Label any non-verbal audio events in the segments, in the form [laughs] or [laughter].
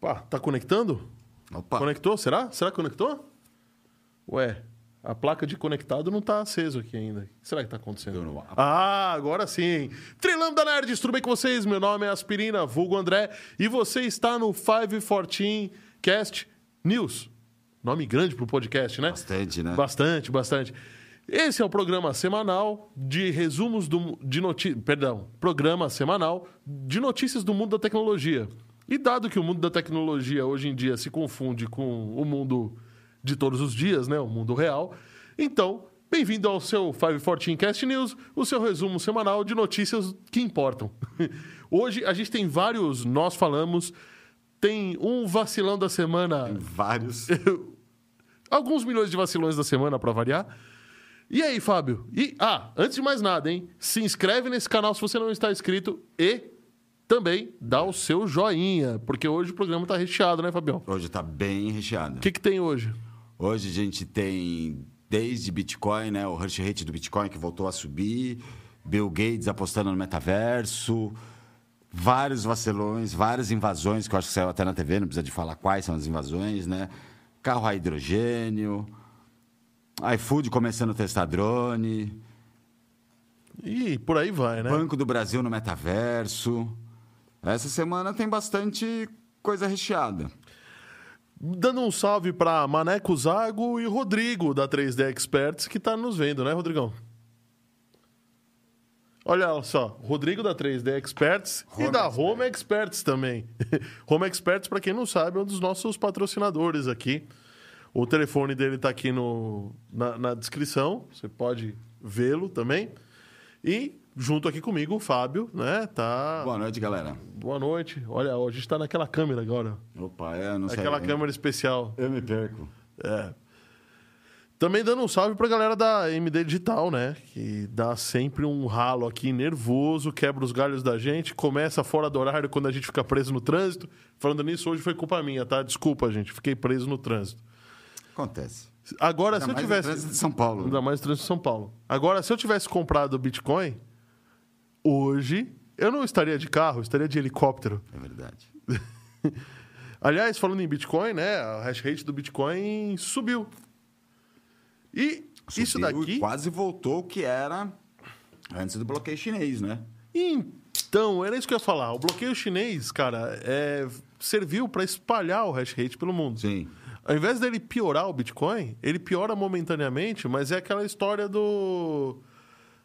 Pá, tá conectando? Opa. Conectou? Será? Será que conectou? Ué, a placa de conectado não tá aceso aqui ainda. O que será que tá acontecendo? Não- Ah, agora sim. Trilando da Nerds, tudo bem com vocês? Meu nome é Aspirina, vulgo André, e você está no 514 Cast News. Nome grande pro podcast, né? Bastante, né? Bastante, bastante. Esse é o programa semanal de resumos do, de notícias. Perdão, programa semanal de notícias do mundo da tecnologia. E dado que o mundo da tecnologia hoje em dia se confunde com o mundo de todos os dias, né? O mundo real. Então, bem-vindo ao seu 514 Cast News, o seu resumo semanal de notícias que importam. [laughs] Hoje a gente tem vários Nós Falamos, tem um vacilão da semana Vários. [laughs] alguns milhões de vacilões da semana para variar. E aí, Fábio? E ah, antes de mais nada, hein? Se inscreve nesse canal se você não está inscrito e também dá o seu joinha, porque hoje o programa tá recheado, né, Fabião? Hoje tá bem recheado. O que, que tem hoje? Hoje a gente tem desde Bitcoin, né? O hash rate do Bitcoin que voltou a subir, Bill Gates apostando no metaverso, vários vacilões, várias invasões, que eu acho que saiu até na TV, não precisa de falar quais são as invasões, né? Carro a hidrogênio, iFood começando a testar drone, E por aí vai, né? Banco do Brasil no metaverso. Essa semana tem bastante coisa recheada. Dando um salve para Maneco Zago e Rodrigo da 3D Experts que tá nos vendo, né, Rodrigão? Olha só, Rodrigo da 3D Experts e Home da Experts. Home Experts também. [laughs] Home Experts, para quem não sabe, é um dos nossos patrocinadores aqui. O telefone dele tá aqui no, na, na descrição, você pode vê-lo também. E junto aqui comigo o Fábio, né? Tá. Boa noite, galera. Boa noite. Olha, a gente tá naquela câmera agora. Opa, é, não sei. Aquela eu- câmera especial. Eu me perco. É. Também dando um salve pra galera da MD Digital, né? Que dá sempre um ralo aqui nervoso, quebra os galhos da gente, começa fora do horário quando a gente fica preso no trânsito. Falando nisso, hoje foi culpa minha, tá? Desculpa, gente, fiquei preso no trânsito. Acontece. Agora, Ainda se eu mais tivesse. trânsito de São Paulo. né? Ainda mais trânsito de São Paulo. Agora, se eu tivesse comprado Bitcoin, hoje eu não estaria de carro, eu estaria de helicóptero. É verdade. [laughs] Aliás, falando em Bitcoin, né? A hash rate do Bitcoin subiu. E isso Subiu e daqui. Quase voltou o que era antes do bloqueio chinês, né? Então, era isso que eu ia falar. O bloqueio chinês, cara, é, serviu para espalhar o hash rate pelo mundo. Sim. Ao invés dele piorar o Bitcoin, ele piora momentaneamente, mas é aquela história do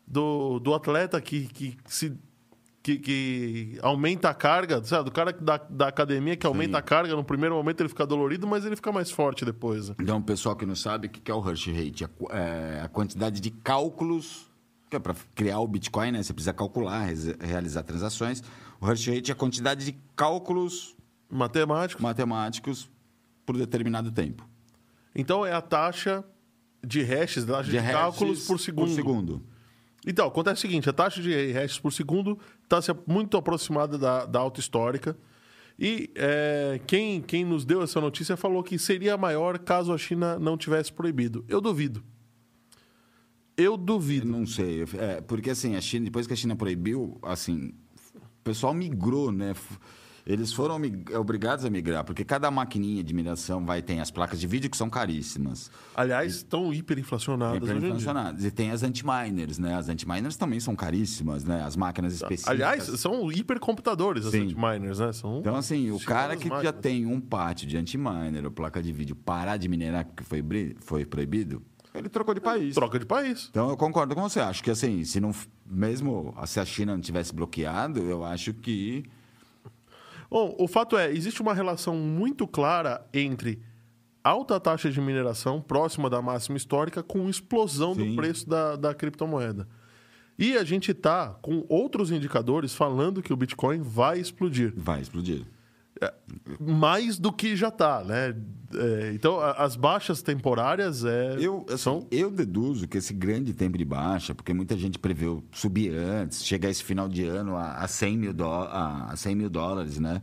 do, do atleta que, que se que, que aumenta a carga, sabe? Do cara da, da academia que aumenta a carga, no primeiro momento ele fica dolorido, mas ele fica mais forte depois. né? Então, o pessoal que não sabe, o que é o hash rate? A É a quantidade de cálculos que é para criar o Bitcoin, né? Você precisa calcular, realizar transações. O hash rate é a quantidade de cálculos Matemático. matemáticos por determinado tempo. Então é a taxa de hashes, a taxa de, hashes cálculos por segundo. Por segundo. Então, acontece o seguinte: a taxa de hashes por segundo está muito aproximada da, da alta histórica. E é, quem, quem nos deu essa notícia falou que seria maior caso a China não tivesse proibido. Eu duvido. Eu Eu duvido. não sei. É, porque assim, a China, depois que a China proibiu, assim, o pessoal migrou, né? Eles foram obrigados a migrar, porque cada maquininha de mineração vai ter as placas de vídeo que são caríssimas. Aliás, estão hiperinflacionadas. Hiperinflacionadas. E tem as anti-miners, né? As anti-miners também são caríssimas, né? As máquinas específicas. Aliás, são hipercomputadores as Sim. miners, né? São Então, assim, o cara que já máquinas. tem um pátio de anti-miner ou placa de vídeo parar de minerar porque foi, foi proibido, ele trocou de país. Troca de país. Então eu concordo com você. Acho que assim, se não mesmo se a China não tivesse bloqueado, eu acho que Bom, o fato é, existe uma relação muito clara entre alta taxa de mineração próxima da máxima histórica com explosão do Sim. preço da, da criptomoeda. E a gente está com outros indicadores falando que o Bitcoin vai explodir. vai explodir. Mais do que já está, né? É, então, as baixas temporárias é, Eu, assim, são... eu deduzo que esse grande tempo de baixa, porque muita gente preveu subir antes, chegar esse final de ano a, a, 100, mil dó- a, a 100 mil dólares, né?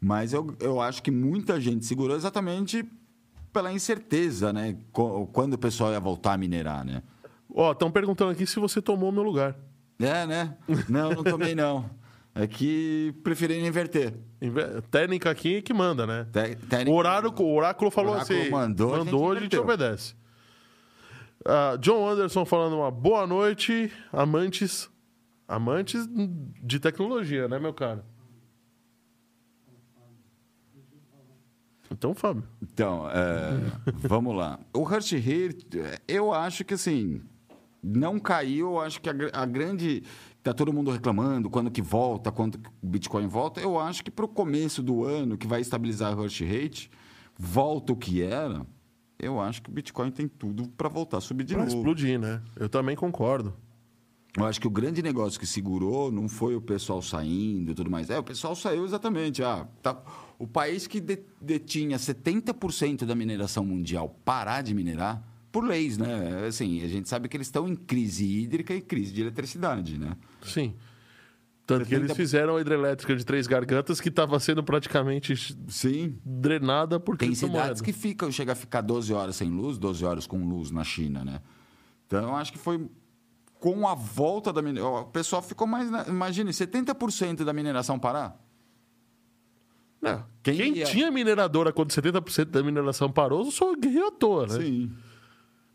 Mas eu, eu acho que muita gente segurou exatamente pela incerteza, né? Quando o pessoal ia voltar a minerar, né? Ó, estão perguntando aqui se você tomou meu lugar. É, né? Não, não tomei não. É que preferi inverter. Inve- Técnica aqui que manda, né? Té- técnica- O horário, o oráculo falou Oráculo assim. mandou, a gente mandou, a gente, obedece. Ah, John Anderson falando uma boa noite, amantes. Amantes de tecnologia, né, meu cara? Então, Fábio. Então, é, vamos lá. O Rush Rate, eu acho que assim, não caiu. Eu acho que a, a grande. Tá todo mundo reclamando quando que volta, quando que o Bitcoin volta. Eu acho que para o começo do ano, que vai estabilizar o Rush Rate, volta o que era. Eu acho que o Bitcoin tem tudo para voltar a subir de Pra novo. explodir, né? Eu também concordo. Eu acho que o grande negócio que segurou não foi o pessoal saindo e tudo mais. É, o pessoal saiu exatamente. Ah, tá, o país que de- detinha 70% da mineração mundial parar de minerar, por leis, né? Assim, a gente sabe que eles estão em crise hídrica e crise de eletricidade, né? Sim. Tanto que eles 70 fizeram a hidrelétrica de Três Gargantas que estava sendo praticamente Sim. drenada por Tem cidades que ficam, chega a ficar 12 horas sem luz, 12 horas com luz na China, né? Então, acho que foi com a volta da mineração. O pessoal ficou mais. na- Imagine, 70% da mineração parar. É, Quem Quem, tinha mineradora quando 70% da mineração parou, só guerreou à toa, né? Sim.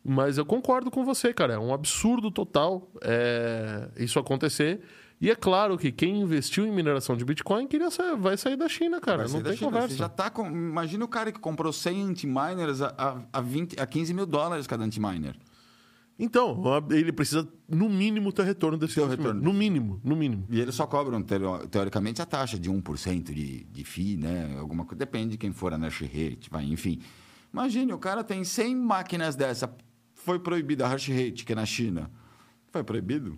Mas eu concordo com você, cara. É um absurdo total é, isso acontecer. E é claro que quem investiu em mineração de Bitcoin queria sa- vai sair da China, cara. Não sair tem China. conversa. Você já tá com... Imagina o cara que comprou 100 anti-miners a, a, a, 20, a 15 mil dólares cada anti-miner. Então, ele precisa, no mínimo, ter retorno desse Ter retorno. No mínimo, no mínimo. E eles só cobram, teo- teoricamente, a taxa de 1% de, de FII, né? Alguma coisa. Depende de quem for a Nash Rate, vai, enfim. Imagine, o cara tem 100 máquinas dessa. Foi proibida a hash rate, que é na China. Foi proibido?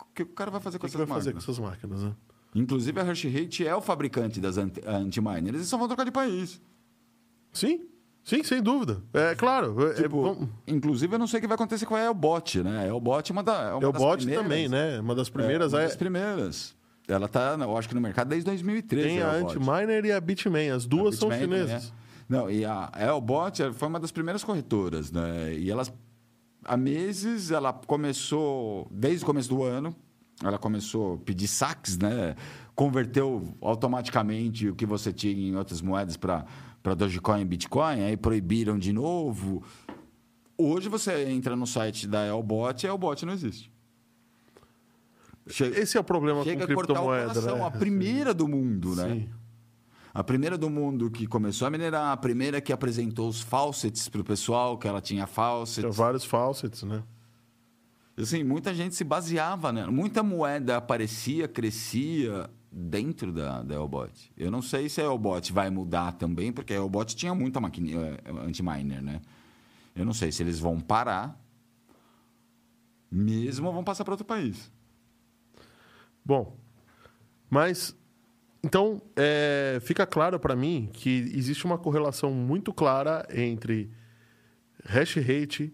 O que o cara vai fazer com que, que essas vai fazer com máquinas? essas máquinas, né? Inclusive, a hash rate é o fabricante das anti- anti-miners. Eles só vão trocar de país. Sim, sim, sem dúvida. É claro. é- é Tipo, bom- inclusive, eu não sei o que vai acontecer com a Elbot, né? A Elbot é uma, da, é uma É o das bot primeiras. também, né? Uma das primeiras. É, uma é- das primeiras. Ela tá, eu acho que no mercado desde 2013. tem a Elbot. Antminer e a Bitmain. As duas A são Bitmain, chinesas. Não, e a Elbot foi uma das primeiras corretoras, né? E elas, há meses, ela começou, desde o começo do ano, ela começou a pedir saques, né? Converteu automaticamente o que você tinha em outras moedas para Dogecoin e Bitcoin, aí proibiram de novo. Hoje você entra no site da Elbot e a Elbot não existe. Chega, Esse é o problema chega com a criptomoeda, coração, né? a primeira do mundo, né? A primeira do mundo que começou a minerar, a primeira que apresentou os faucets para o pessoal, que ela tinha Tem faucets. vários faucets, né? Assim, muita gente se baseava, né? Muita moeda aparecia, crescia dentro da, da Elbot. Eu não sei se a Elbot vai mudar também, porque a Elbot tinha muita máquina eh, anti-miner, né? Eu não sei se eles vão parar mesmo ou vão passar para outro país. Bom, mas então é, fica claro para mim que existe uma correlação muito clara entre hash rate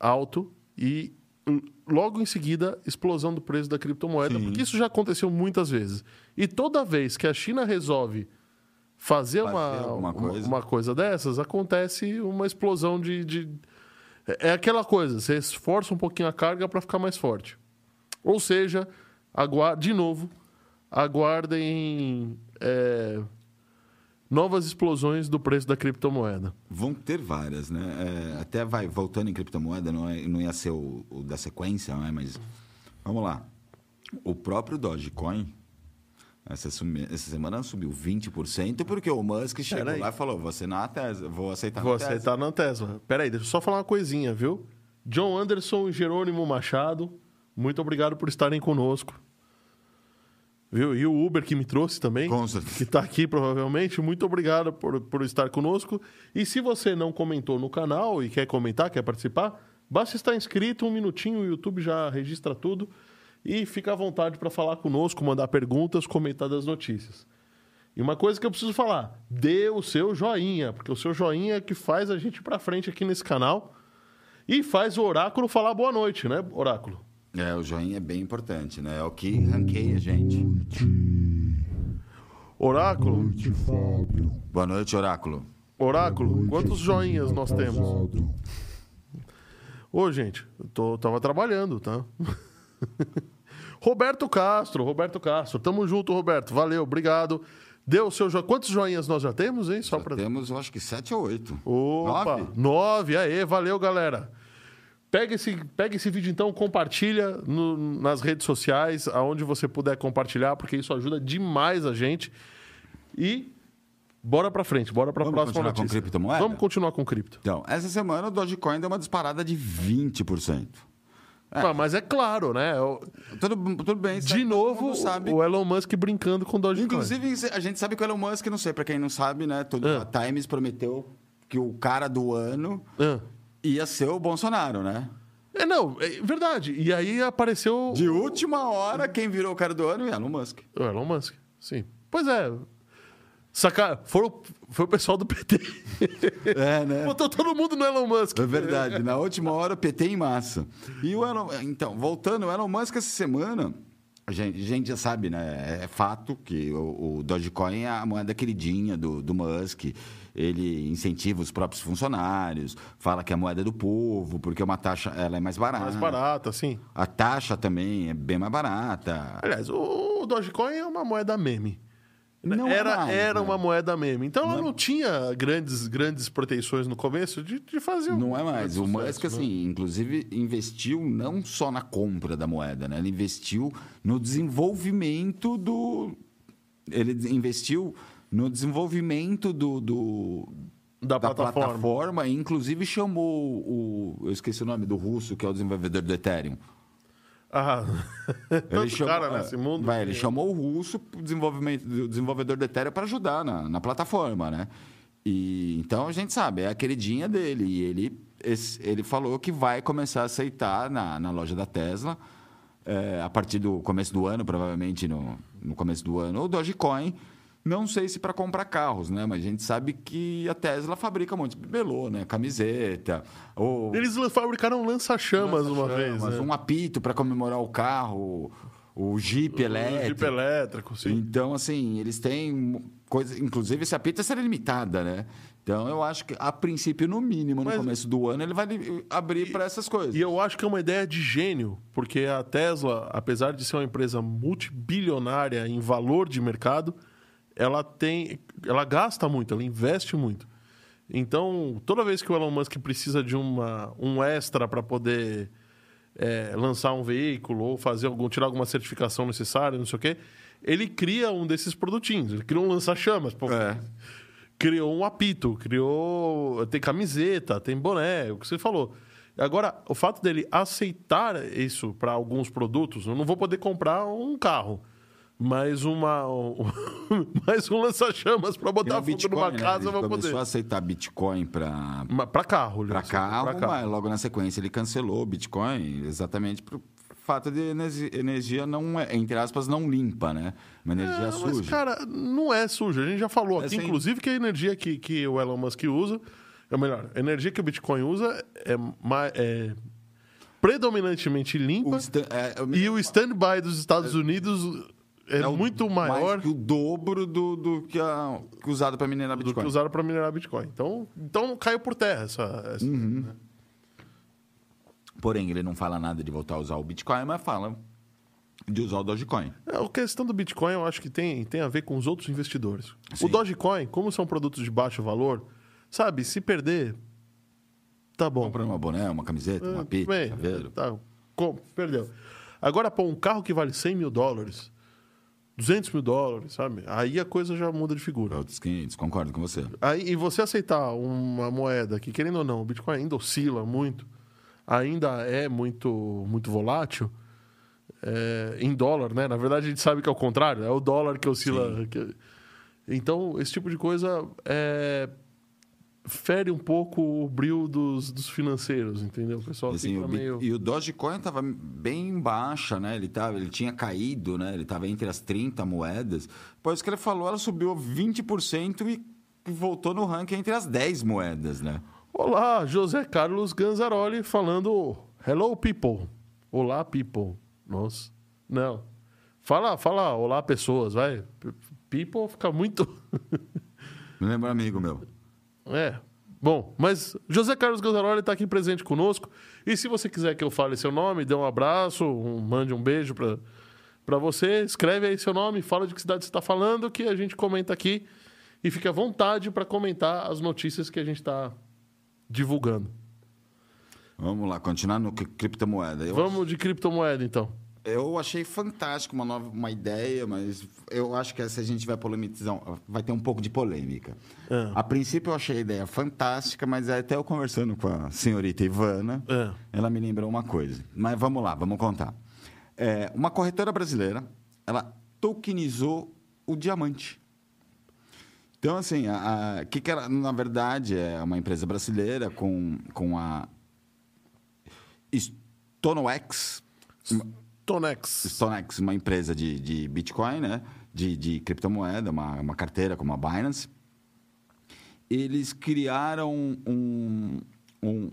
alto e l- logo em seguida explosão do preço da criptomoeda, Sim. porque isso já aconteceu muitas vezes. E toda vez que a China resolve fazer, uma, uma, coisa. uma coisa dessas, acontece uma explosão de, de- é é aquela coisa, você esforça um pouquinho a carga para ficar mais forte. Ou seja, agua- de novo, aguardem é, novas explosões do preço da criptomoeda. Vão ter várias, né? É, até vai, voltando em criptomoeda, não, é- não ia ser o, o da sequência, né? mas vamos lá. O próprio Dogecoin, essa, sumi- essa semana subiu 20%, porque o Musk chegou Peraí. lá e falou: você não Tesla, vou aceitar Vou na Tesla." aceitar na Tesla. Peraí, deixa eu só falar uma coisinha, viu? John Anderson e Jerônimo Machado, muito obrigado por estarem conosco. Viu? E o Uber que me trouxe também, Com certeza. que está aqui provavelmente, muito obrigado por, por estar conosco. E se você não comentou no canal e quer comentar, quer participar, basta estar inscrito, um minutinho, o YouTube já registra tudo. E fica à vontade para falar conosco, mandar perguntas, comentar das notícias. E uma coisa que eu preciso falar, dê o seu joinha, porque o seu joinha é que faz a gente ir pra frente aqui nesse canal e faz o Oráculo falar boa noite, né, Oráculo? É, o joinha é bem importante, né? É o que ranqueia a gente. Oráculo, Boa noite, Oráculo. Oráculo, quantos joinhas nós temos? Ô, gente, eu tô, tava trabalhando, tá? [laughs] Roberto Castro, Roberto Castro. Tamo junto, Roberto. Valeu, obrigado. Deu o seu jo... Quantos joinhas nós já temos, hein? Só Já pra... Temos, eu acho que sete ou oito. Opa, Nove? nove. Aê, valeu, galera. Pega esse, pega esse vídeo então, compartilha no- nas redes sociais, aonde você puder compartilhar, porque isso ajuda demais a gente. E bora pra frente, bora pra Vamos próxima continuar com notícia. criptomoeda? Vamos continuar com cripto. Então, essa semana o Dogecoin deu uma disparada de 20%. Ah, mas é claro, né? O- Tudo, tudo bem. De todo novo, sabe. o Elon Musk brincando com Dogecoin. Inclusive, a gente sabe que o Elon Musk, não sei, pra quem não sabe, né? Todo, Ah. A Times prometeu que o cara do ano Ah. Ia ser o Bolsonaro, né? É, não, é verdade. E aí apareceu De última hora, quem virou o cara do ano é Elon Musk. o Elon Musk. Sim. Pois é. Foram, foi o pessoal do PT. É, né? [laughs] Botou todo mundo no Elon Musk. É verdade. Na última hora, PT em massa. E o Elon... Então, voltando, o Elon Musk essa semana... A gente, a gente já sabe, né? É fato que o, o Dogecoin é a moeda queridinha do, do Musk. Ele incentiva os próprios funcionários, fala que é a moeda do povo, porque uma taxa ela é mais barata. Mais barata, sim. A taxa também é bem mais barata. Aliás, o, Dogecoin é uma moeda meme. Não é era mais, era né? uma moeda meme. Então ela não tinha grandes, grandes proteções no começo de, de fazer um Não é mais. O Musk, né? assim, inclusive, investiu não só na compra da moeda, né? Ele investiu no desenvolvimento do. Ele investiu no desenvolvimento do, do- Da plataforma. plataforma, e inclusive chamou o. Eu esqueci o nome do russo, que é o desenvolvedor do Ethereum. Ah, [laughs] Ele tanto cara nesse mundo. Vai, ele chamou o russo, o desenvolvimento, o desenvolvedor do Ethereum, para ajudar na, na plataforma, né? E, então a gente sabe, é a queridinha dele. E ele, esse- ele falou que vai começar a aceitar na, na loja da Tesla, é, a partir do começo do ano, provavelmente no, no começo do ano, o Dogecoin. Não sei se para comprar carros, né? Mas a gente sabe que a Tesla fabrica um monte de bibelô, né? Camiseta. Ou Eles fabricaram lança-chamas uma vez. Né? um apito para comemorar o carro, o Jeep elétrico. Jeep elétrico, sim. Então, assim, eles têm coisa. Inclusive, esse apito é série limitada, né? Então, eu acho que, a princípio, no mínimo, no Mas- começo do ano, ele vai abrir para essas coisas. E eu acho que é uma ideia de gênio, porque a Tesla, apesar de ser uma empresa multibilionária em valor de mercado, ela tem, ela gasta muito, ela investe muito. Então, toda vez que o Elon Musk precisa de uma, um extra para poder é, lançar um veículo ou fazer algum, tirar alguma certificação necessária, não sei o quê, ele cria um desses produtinhos. Ele cria um lança-chamas. É. Criou um apito, criou. Tem camiseta, tem boné, o que você falou. Agora, o fato dele aceitar isso para alguns produtos, eu não vou poder comprar um carro, mas uma. [laughs] mais um lança-chamas para botar o fogo numa né? casa, Ele vou começou poder. a aceitar Bitcoin para Para carro, para carro, pra carro. mas logo na sequência ele cancelou o Bitcoin exatamente por fato de energia, não é, entre aspas, não limpa, né? Uma energia É, suja. Mas, cara, não é suja. A gente já falou É aqui, inclusive, que a energia que, que o Elon Musk usa, é melhor, a energia que o Bitcoin usa é, é predominantemente limpa O stan- é, me- e o stand-by dos Estados Unidos é, o- muito maior mais que o dobro do, do que, a, que usado para minerar do Bitcoin. que usaram para minerar Bitcoin. Então, então caiu por terra essa. essa- Uhum. né? Porém, ele não fala nada de voltar a usar o Bitcoin, mas fala de usar o Dogecoin. É, A questão do Bitcoin eu acho que tem, tem a ver com os outros investidores. Sim. O Dogecoin, como são produtos de baixo valor, sabe, se perder, tá bom. Compra uma boné, uma camiseta, uma É, pizza, bem, tá, perdeu. Agora, pô, um carro que vale 100 mil dólares, 200 mil dólares, sabe? Aí a coisa já muda de figura. Outros 500, concordo com você. Aí, e você aceitar uma moeda que, querendo ou não, o Bitcoin ainda oscila muito, ainda é muito, muito volátil, é, em dólar, né? Na verdade, a gente sabe que é o contrário, é o dólar que oscila. que- Então, esse tipo de coisa é, fere um pouco o brilho dos, dos financeiros, entendeu? O pessoal Assim, fica o meio... E o Dogecoin estava bem em baixa, né? Ele, tava, ele tinha caído, né? Ele estava entre as 30 moedas. Depois que ele falou, ela subiu 20% e voltou no ranking entre as 10 moedas, né? Olá, José Carlos Ganzaroli falando Hello, people. Olá, people. Nossa. Não. Fala, fala olá, pessoas, vai. People fica muito... [laughs] Me lembra um amigo meu. É. Bom, mas José Carlos Ganzaroli está aqui presente conosco. E se você quiser que eu fale seu nome, dê um abraço, um, mande um beijo para você, escreve aí seu nome, fala de que cidade você está falando, que a gente comenta aqui. E fique à vontade para comentar as notícias que a gente está divulgando. Vamos lá, continuar no criptomoeda. Eu Vamos de criptomoeda, então. Eu achei fantástico uma nova uma ideia, mas eu acho que se a gente vai polemizar, vai ter um pouco de polêmica. É. A princípio eu achei a ideia fantástica, mas até eu conversando com a senhorita Ivana, é. ela me lembrou uma coisa. Mas vamos lá, vamos contar. É, uma corretora brasileira, ela tokenizou o diamante. Então, assim, a, a, que, que ela, na verdade, é uma empresa brasileira com, com a StoneX. StoneX. StoneX, uma empresa de, de Bitcoin, né? De, de criptomoeda, uma, uma carteira como a Binance. Eles criaram um, um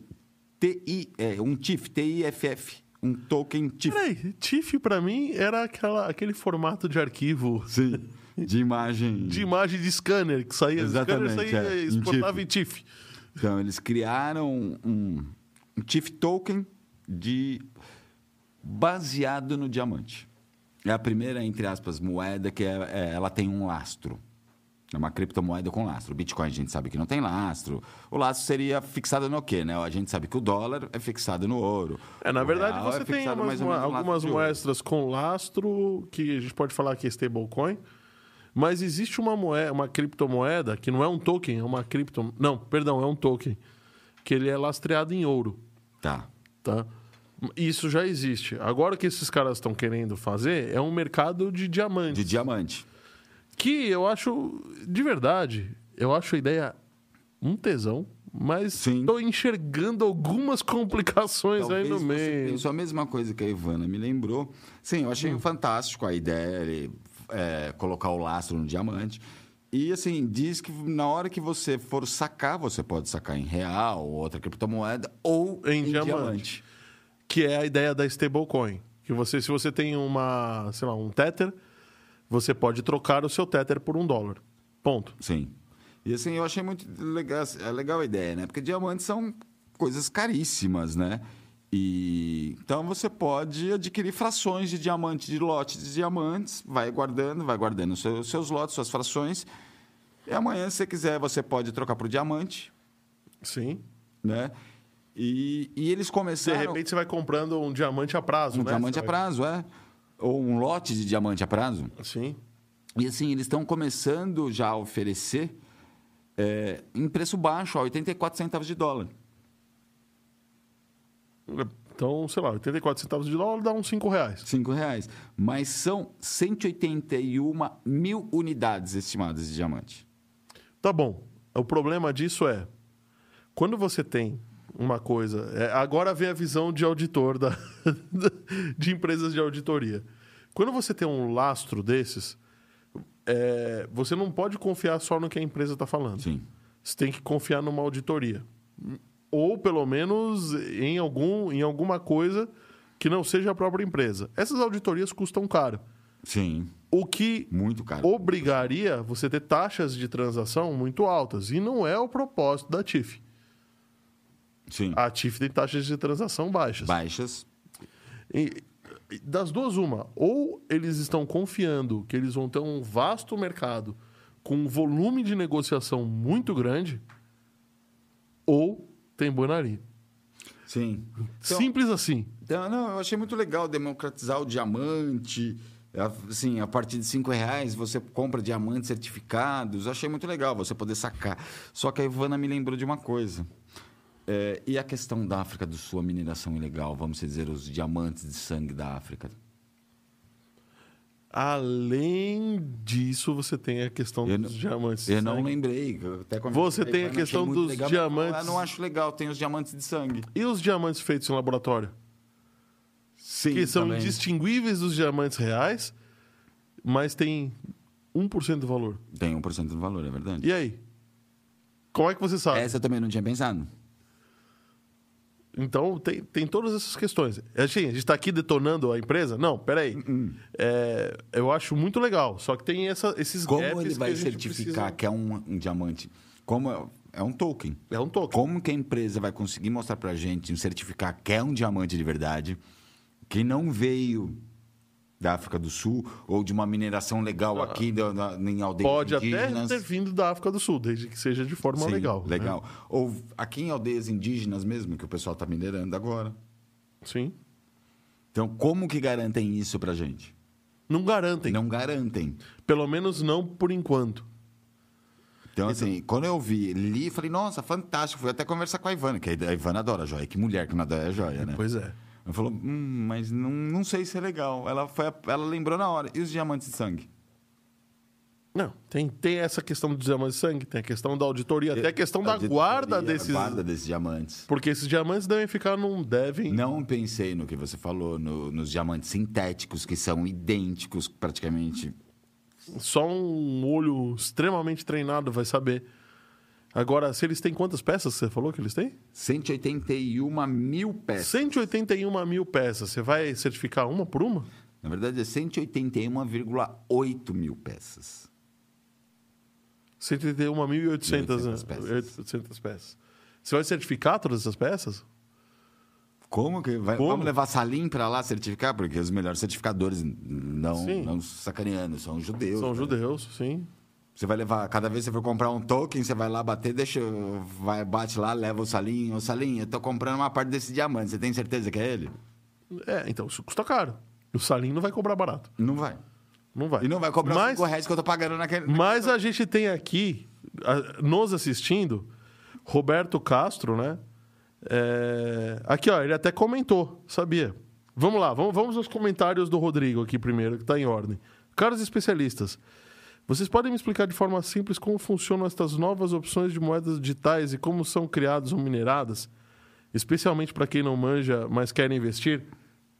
TI, é, um TIF, TIFF, um token TIF. Peraí, TIF para mim era aquela, aquele formato de arquivo. Sim. De imagem. [laughs] De imagem de scanner, que saía. Exatamente. Scanner saía, é, exportava em TIFF. Então, eles criaram um, um TIFF token de baseado no diamante. É a primeira, entre aspas, moeda que é, é, ela tem um lastro. É uma criptomoeda com lastro. O Bitcoin a gente sabe que não tem lastro. O lastro seria fixado no quê, né? A gente sabe que o dólar é fixado no ouro. É, na verdade, você é tem umas, uma, algumas moedas com lastro, que a gente pode falar que é stablecoin. Mas existe uma moeda, uma criptomoeda, que não é um token, é uma cripto... Não, perdão, é um token. Que ele é lastreado em ouro. Tá. Tá? Isso já existe. Agora o que esses caras estão querendo fazer é um mercado de diamantes. De diamante. Que eu acho, de verdade, eu acho a ideia um tesão, mas estou enxergando algumas complicações Talvez aí no meio. Isso é a mesma coisa que a Ivana me lembrou. Sim, eu achei hum. fantástico a ideia de é, colocar o lastro no diamante. E assim, diz que na hora que você for sacar, você pode sacar em real, ou outra criptomoeda, ou em, em diamante. diamante que é a ideia da stablecoin. Que você, se você tem uma, sei lá, um Tether, você pode trocar o seu Tether por um dólar. Ponto. Sim. E assim, eu achei muito legal, é legal a ideia, né? Porque diamantes são coisas caríssimas, né? E então você pode adquirir frações de diamante, de lotes de diamantes, vai guardando, vai guardando os seus, seus lotes, suas frações. E amanhã, se você quiser, você pode trocar por diamante. Sim. Né? E, e eles começaram. De repente você vai comprando um diamante a prazo, um né? diamante a prazo, é. Ou um lote de diamante a prazo. Sim. E assim, eles estão começando já a oferecer é, em preço baixo, a 84 centavos de dólar. Então, sei lá, 84 centavos de dólar dá uns 5 reais. 5 reais. Mas são 181 mil unidades estimadas de diamante. Tá bom. O problema disso é, quando você tem uma coisa. É, agora vem a visão de auditor da, [laughs] de empresas de auditoria. Quando você tem um lastro desses, é, você não pode confiar só no que a empresa está falando. Sim. Você tem que confiar numa auditoria. Ou, pelo menos, em, algum, em alguma coisa que não seja a própria empresa. Essas auditorias custam caro. Sim. O que muito caro. obrigaria você ter taxas de transação muito altas. E não é o propósito da TIF. Sim. A TIF tem taxas de transação baixas. Baixas. E, das duas, uma. Ou eles estão confiando que eles vão ter um vasto mercado com um volume de negociação muito grande, ou tem bonaria. Sim. Então, Simples assim. Então, não, eu achei muito legal democratizar o diamante. Assim, a partir de cinco reais você compra diamantes certificados. Eu achei muito legal você poder sacar. Só que a Ivana me lembrou de uma coisa. É, e a questão da África do Sul, a mineração ilegal, vamos dizer, os diamantes de sangue da África? Além disso, você tem a questão eu dos não, diamantes de eu sangue. Eu não lembrei. Até você tem a questão dos legal, diamantes. Eu não acho legal, tem os diamantes de sangue. E os diamantes feitos em laboratório? Sim. Que são também. indistinguíveis dos diamantes reais, mas tem 1% do valor. Tem 1% do valor, é verdade. E aí? Como é que você sabe? Essa eu também não tinha pensado. Então, tem, tem todas essas questões. Assim, a gente está aqui detonando a empresa? Não, peraí. Uh -uh. É, eu acho muito legal. Só que tem essa, esses Como ele vai certificar precisa... que é um, um, diamante? Como é, é um token. É um token. Como que a empresa vai conseguir mostrar pra gente, um certificar que é um diamante de verdade, que não veio da África do Sul ou de uma mineração legal aqui da- na- em aldeias Ah. Pode até indígenas. ter vindo da África do Sul, desde que seja de forma Sim, legal. né? Legal. Ou aqui em aldeias indígenas mesmo, que o pessoal está minerando agora. Sim. Então, como que garantem isso pra gente? Não garantem. Não garantem. Pelo menos não por enquanto. Então, assim, quando eu vi, li, falei, nossa, fantástico. Fui até conversar com a Ivana, que a Ivana adora joia. Que mulher que não adora joia, né? Pois é. Ela falou, hum, mas não, não sei se é legal. Ela, foi, ela lembrou na hora. E os diamantes de sangue? Não, tem, tem essa questão do diamante de sangue, tem a questão da auditoria, até a questão da guarda desses. Guarda desses diamantes. Porque esses diamantes devem ficar num. Devem. Não pensei no que você falou, no- nos diamantes sintéticos, que são idênticos praticamente. Só um olho extremamente treinado vai saber. Agora, se eles têm quantas peças você falou que eles têm? 181 mil peças. 181 mil peças. Você vai certificar uma por uma? Na verdade, é 181,8 mil peças. 181.800 né? 800 peças. 800 peças. Você vai certificar todas essas peças? Como que vai? Como? Vamos levar Salim para lá certificar? Porque os melhores certificadores não, Sim. não sacaneando, são judeus. São né? judeus, sim. Você vai levar, cada vez que você for comprar um token, você vai lá bater, deixa, vai, bate lá, leva o Salim. Ô Salim, eu tô comprando uma parte desse diamante, você tem certeza que é ele? É, então isso custa caro. O Salim não vai cobrar barato. Não vai. Não vai. E não vai cobrar Mas, 5 reais que eu tô pagando naquele. mas a gente tem aqui, nos assistindo, Roberto Castro, né? É, Aqui, ó, ele até comentou, sabia? Vamos lá, vamos, vamos aos comentários do Rodrigo aqui primeiro, que está em ordem. Caros especialistas, vocês podem me explicar de forma simples como funcionam estas novas opções de moedas digitais e como são criadas ou mineradas? Especialmente para quem não manja, mas quer investir?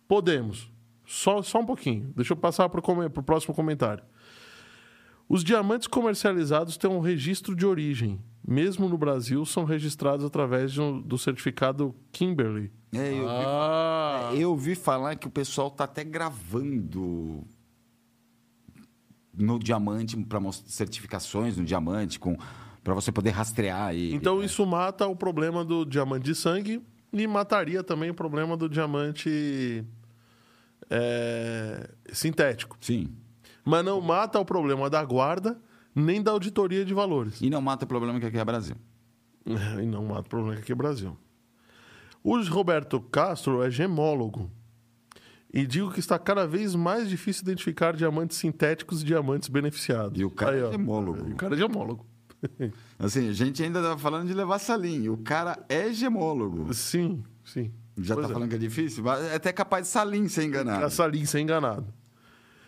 Podemos. Só, só um pouquinho. Deixa eu passar para o próximo comentário. Os diamantes comercializados têm um registro de origem. Mesmo no Brasil, são registrados através de um- do certificado Kimberley. É, eu, Ah, vi, eu ouvi falar que o pessoal tá até gravando no diamante para certificações no diamante com para você poder rastrear ele. então isso mata o problema do diamante de sangue e mataria também o problema do diamante é, sintético. Sim. Mas não mata o problema da guarda nem da auditoria de valores. E não mata o problema que aqui é Brasil. [laughs] E não mata o problema que aqui é Brasil. O Roberto Castro é gemólogo. E digo que está cada vez mais difícil identificar diamantes sintéticos e diamantes beneficiados. E o cara é ó. gemólogo. E o cara é gemólogo. [laughs] Assim, a gente ainda tá falando de levar salim. O cara é gemólogo. sim, sim. Já Pois tá é. falando que é difícil? mas É até capaz de salim ser enganado. Essa linha ser enganado.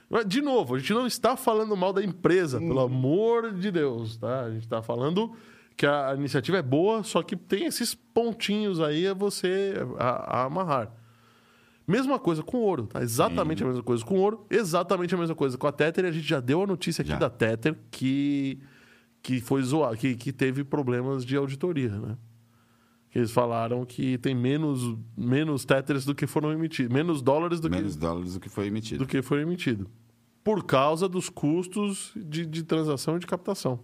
Mas, De novo, a gente não está falando mal da empresa, pelo amor de Deus, tá? A gente está falando que a iniciativa é boa, só que tem esses pontinhos aí a você a, a amarrar. Mesma coisa com ouro, tá? Exatamente a mesma coisa com ouro, exatamente a mesma coisa com a Tether. E a gente já deu a notícia aqui Já. da Tether que, que foi zoado, que, que teve problemas de auditoria, né? Que Eles falaram que tem menos, menos Tethers do que foram emitidos, menos dólares do que Menos dólares do que foi emitido. do que foi emitido. Por causa dos custos de, de transação e de captação.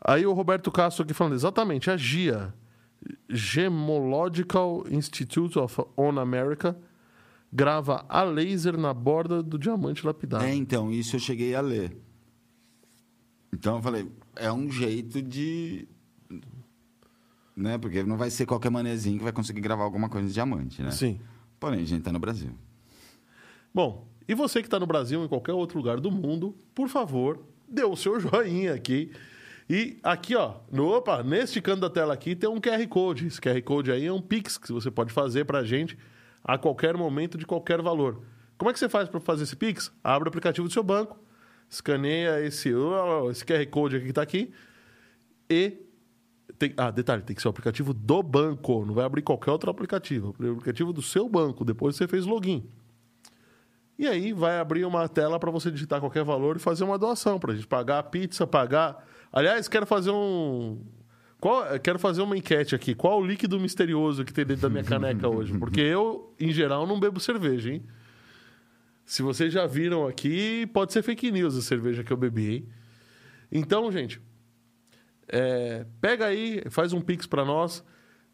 Aí o Roberto Castro aqui falando, exatamente, a GIA, Gemological Institute of on America, grava a laser na borda do diamante lapidário. É, então, isso eu cheguei a ler. Então eu falei, é um jeito de. Né? Porque não vai ser qualquer manezinho que vai conseguir gravar alguma coisa de diamante, né? Sim. Porém, a gente tá no Brasil. Bom, e você que está no Brasil ou em qualquer outro lugar do mundo, por favor, dê o seu joinha aqui. E aqui, ó, no, opa, neste canto da tela aqui tem um QR Code. Esse QR Code aí é um Pix que você pode fazer para a gente a qualquer momento, de qualquer valor. Como é que você faz para fazer esse Pix? Abre o aplicativo do seu banco, escaneia esse, esse QR Code aqui que está aqui e tem- ah, detalhe, tem que ser o aplicativo do banco, não vai abrir qualquer outro aplicativo. O aplicativo do seu banco, depois você fez login. E aí vai abrir uma tela para você digitar qualquer valor e fazer uma doação para a gente pagar a pizza, pagar. Aliás, quero fazer um. Qual... Quero fazer uma enquete aqui. Qual o líquido misterioso que tem dentro da minha [laughs] caneca hoje? Porque eu, em geral, não bebo cerveja, hein? Se vocês já viram aqui, pode ser fake news a cerveja que eu bebi, hein? Então, gente, É, pega aí, faz um pix para nós.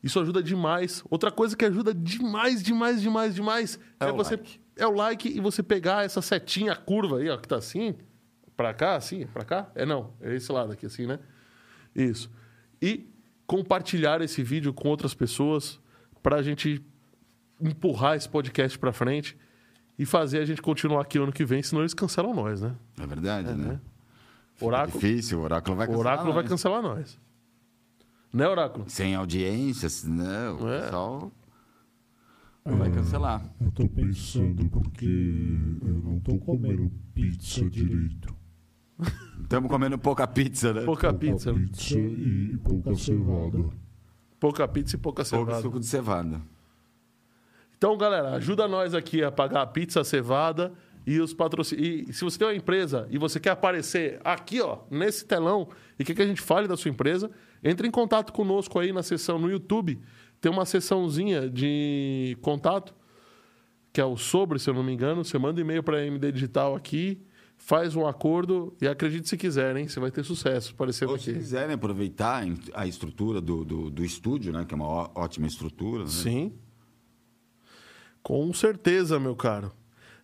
Isso ajuda demais. Outra coisa que ajuda demais, demais, demais, demais É é, o você like. é o like e você pegar essa setinha curva aí, ó, que tá assim, para cá, assim, para cá. É não, é esse lado aqui assim, né? Isso. E compartilhar esse vídeo com outras pessoas pra gente empurrar esse podcast pra frente e fazer a gente continuar aqui ano que vem, senão eles cancelam nós, né? É verdade, né? Fica Oráculo, Difícil, o oráculo vai o cancelar oráculo vai nós. cancelar nós. Né, Oráculo? Sem audiências, né? O É. pessoal vai cancelar. Eu tô pensando porque eu não tô comendo pizza direito. Estamos comendo pouca pizza, né? Pouca pizza. Pizza e pouca cevada. Pouca pizza e pouca Pouco cevada. suco de cevada. Então, galera, ajuda nós aqui a pagar a pizza, a cevada e os patrocínios. E se você tem uma empresa e você quer aparecer aqui, ó, nesse telão, e quer que a gente fale da sua empresa, entre em contato conosco aí na seção no YouTube. Tem uma seçãozinha de contato, que é o sobre, se eu não me engano. Você manda um e-mail para a MD Digital aqui, faz um acordo e acredite se quiser, hein? Você vai ter sucesso aparecendo Ou se quiserem aproveitar a estrutura do, do, do estúdio, né? Que é uma ótima estrutura. Né? Sim. Com certeza, meu caro.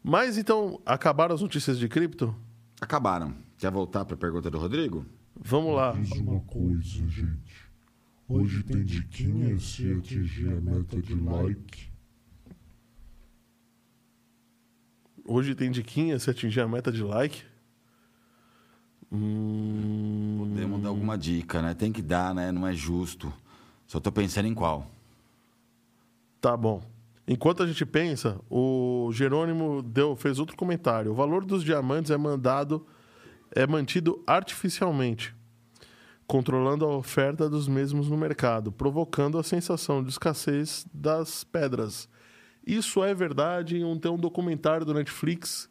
Mas então, acabaram as notícias de cripto? Acabaram. Quer voltar para a pergunta do Rodrigo? Vamos lá. Diz uma coisa, gente. Hoje tem diquinha se atingir a meta de like. Hoje tem diquinha se atingir a meta de like. Hum, Podemos dar alguma dica, né? Tem que dar, né? Não é justo. Só tô pensando em qual. tá bom. Enquanto a gente pensa, o Jerônimo deu, fez outro comentário. O valor dos diamantes é mandado, é mantido artificialmente, controlando a oferta dos mesmos no mercado, provocando a sensação de escassez das pedras. Isso é verdade. Um- Tem um documentário do Netflix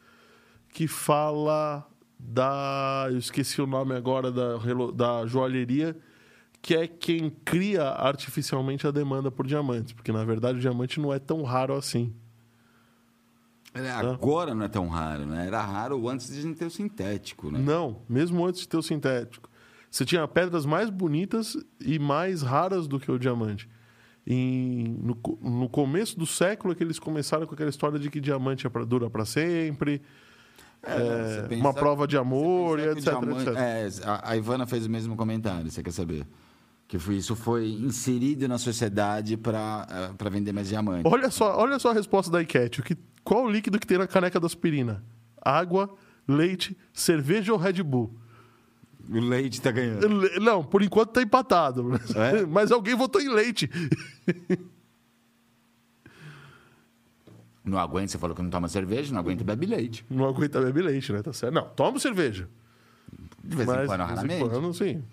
que fala da. Eu esqueci o nome agora da, da joalheria, que é quem cria artificialmente a demanda por diamantes. Porque, na verdade, o diamante não é tão raro assim. É, Agora não é tão raro, né? Era raro antes de ter o sintético, né? Não, mesmo antes de ter o sintético. Você tinha pedras mais bonitas e mais raras do que o diamante. Em- no, no começo do século é que eles começaram com aquela história de que diamante é pra, dura para sempre, É, é, pensa- uma prova de amor, e etc, diamante- etc. É, a- Ivana fez o mesmo comentário, você quer saber? Que foi, isso foi inserido na sociedade para vender mais diamante. Olha só, olha só a resposta da enquete. O que, qual o líquido que tem na caneca da aspirina? Água, leite, cerveja ou Red Bull? O leite tá ganhando. Le- Não, por enquanto tá empatado. É? [laughs] Mas alguém votou em leite. Não aguenta, você falou que não toma cerveja, não aguenta bebe leite. Não aguenta beber leite, né? Tá certo. Não, toma cerveja. De vez em Mas, quando, de vez em raramente. quando, sim.